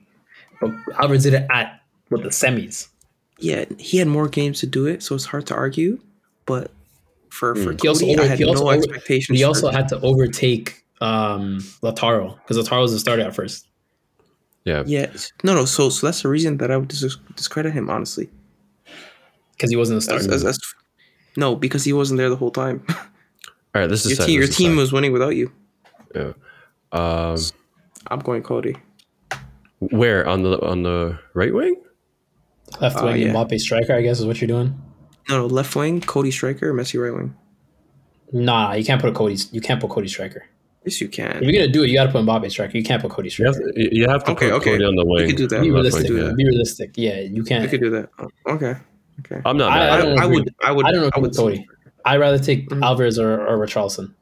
But Alvarez did it at with the semis. Yeah, he had more games to do it, so it's hard to argue. But for for He also, over, I had he also, no over- expectations. he also had to overtake um, Lautaro because Lautaro was the starter at first. Yeah. yeah, no, no. So so that's the reason that I would dis- discredit him honestly. because he wasn't the starter. as, as, no, because he wasn't there the whole time. All right, this is your team, your team was winning without you. Yeah. Um, I'm going Cody. where on the on the right wing? Left uh, wing yeah. Mbappe striker, I guess is what you're doing. No, no, left wing, Cody striker, Messi right wing. Nah, you can't put a Cody. You can't put Cody striker. Yes, you can. If can. you're gonna do it, you got to put Mbappe striker. You can't put Cody You have striker. to, you have to Okay, put okay. Cody on the We wing. could do that. Be realistic. let's. Be realistic. Yeah, you can't. You could do that. Oh, Okay. Okay. I'm not I- I I, don't I agree. would. I would. I don't know I would with Cody. I'd rather take Mhm. Alvarez or, or Richarlison.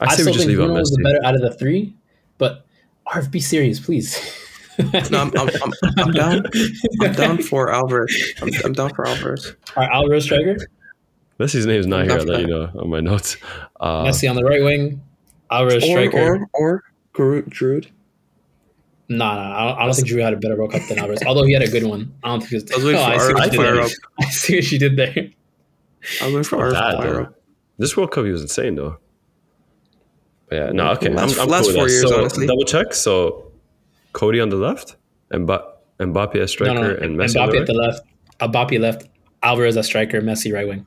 I I say we still just think leave out Bruno was the better out of the three, but Arf, be serious, please. No, I'm, I'm, I'm, I'm down. I'm down for Alvarez. I'm, I'm down for Alvarez. All right, Alvarez striker, Messi's name's not here. I'll let you know on my notes. Uh, Messi on the right wing, Alvarez Or striker. or or Giroud. Giroud. Nah, nah, I don't, I don't think Drew had a better World Cup than Alvarez. Although he had a good one. I don't think it was. I was waiting Oh, I see what to you did there. up. I see what you did there. I was waiting for not Arf bad, to fire though. This World Cup, he was insane though. But yeah, no, okay. Last- I'm, I'm last cool with four that. years, so honestly. double check. So Cody on the left, and Mba- Mbappe as No, striker, no, and Messi on Mbappe the at the right. left, Mbappe left, Alvarez as striker, Messi right wing.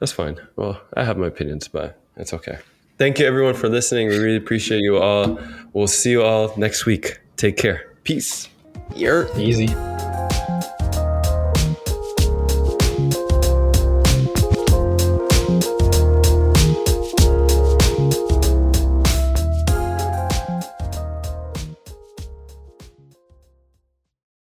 That's fine. Well, I have my opinions, but it's okay. Thank you everyone for listening. We really appreciate you all. We'll see you all next week. Take care. Peace. You're Easy.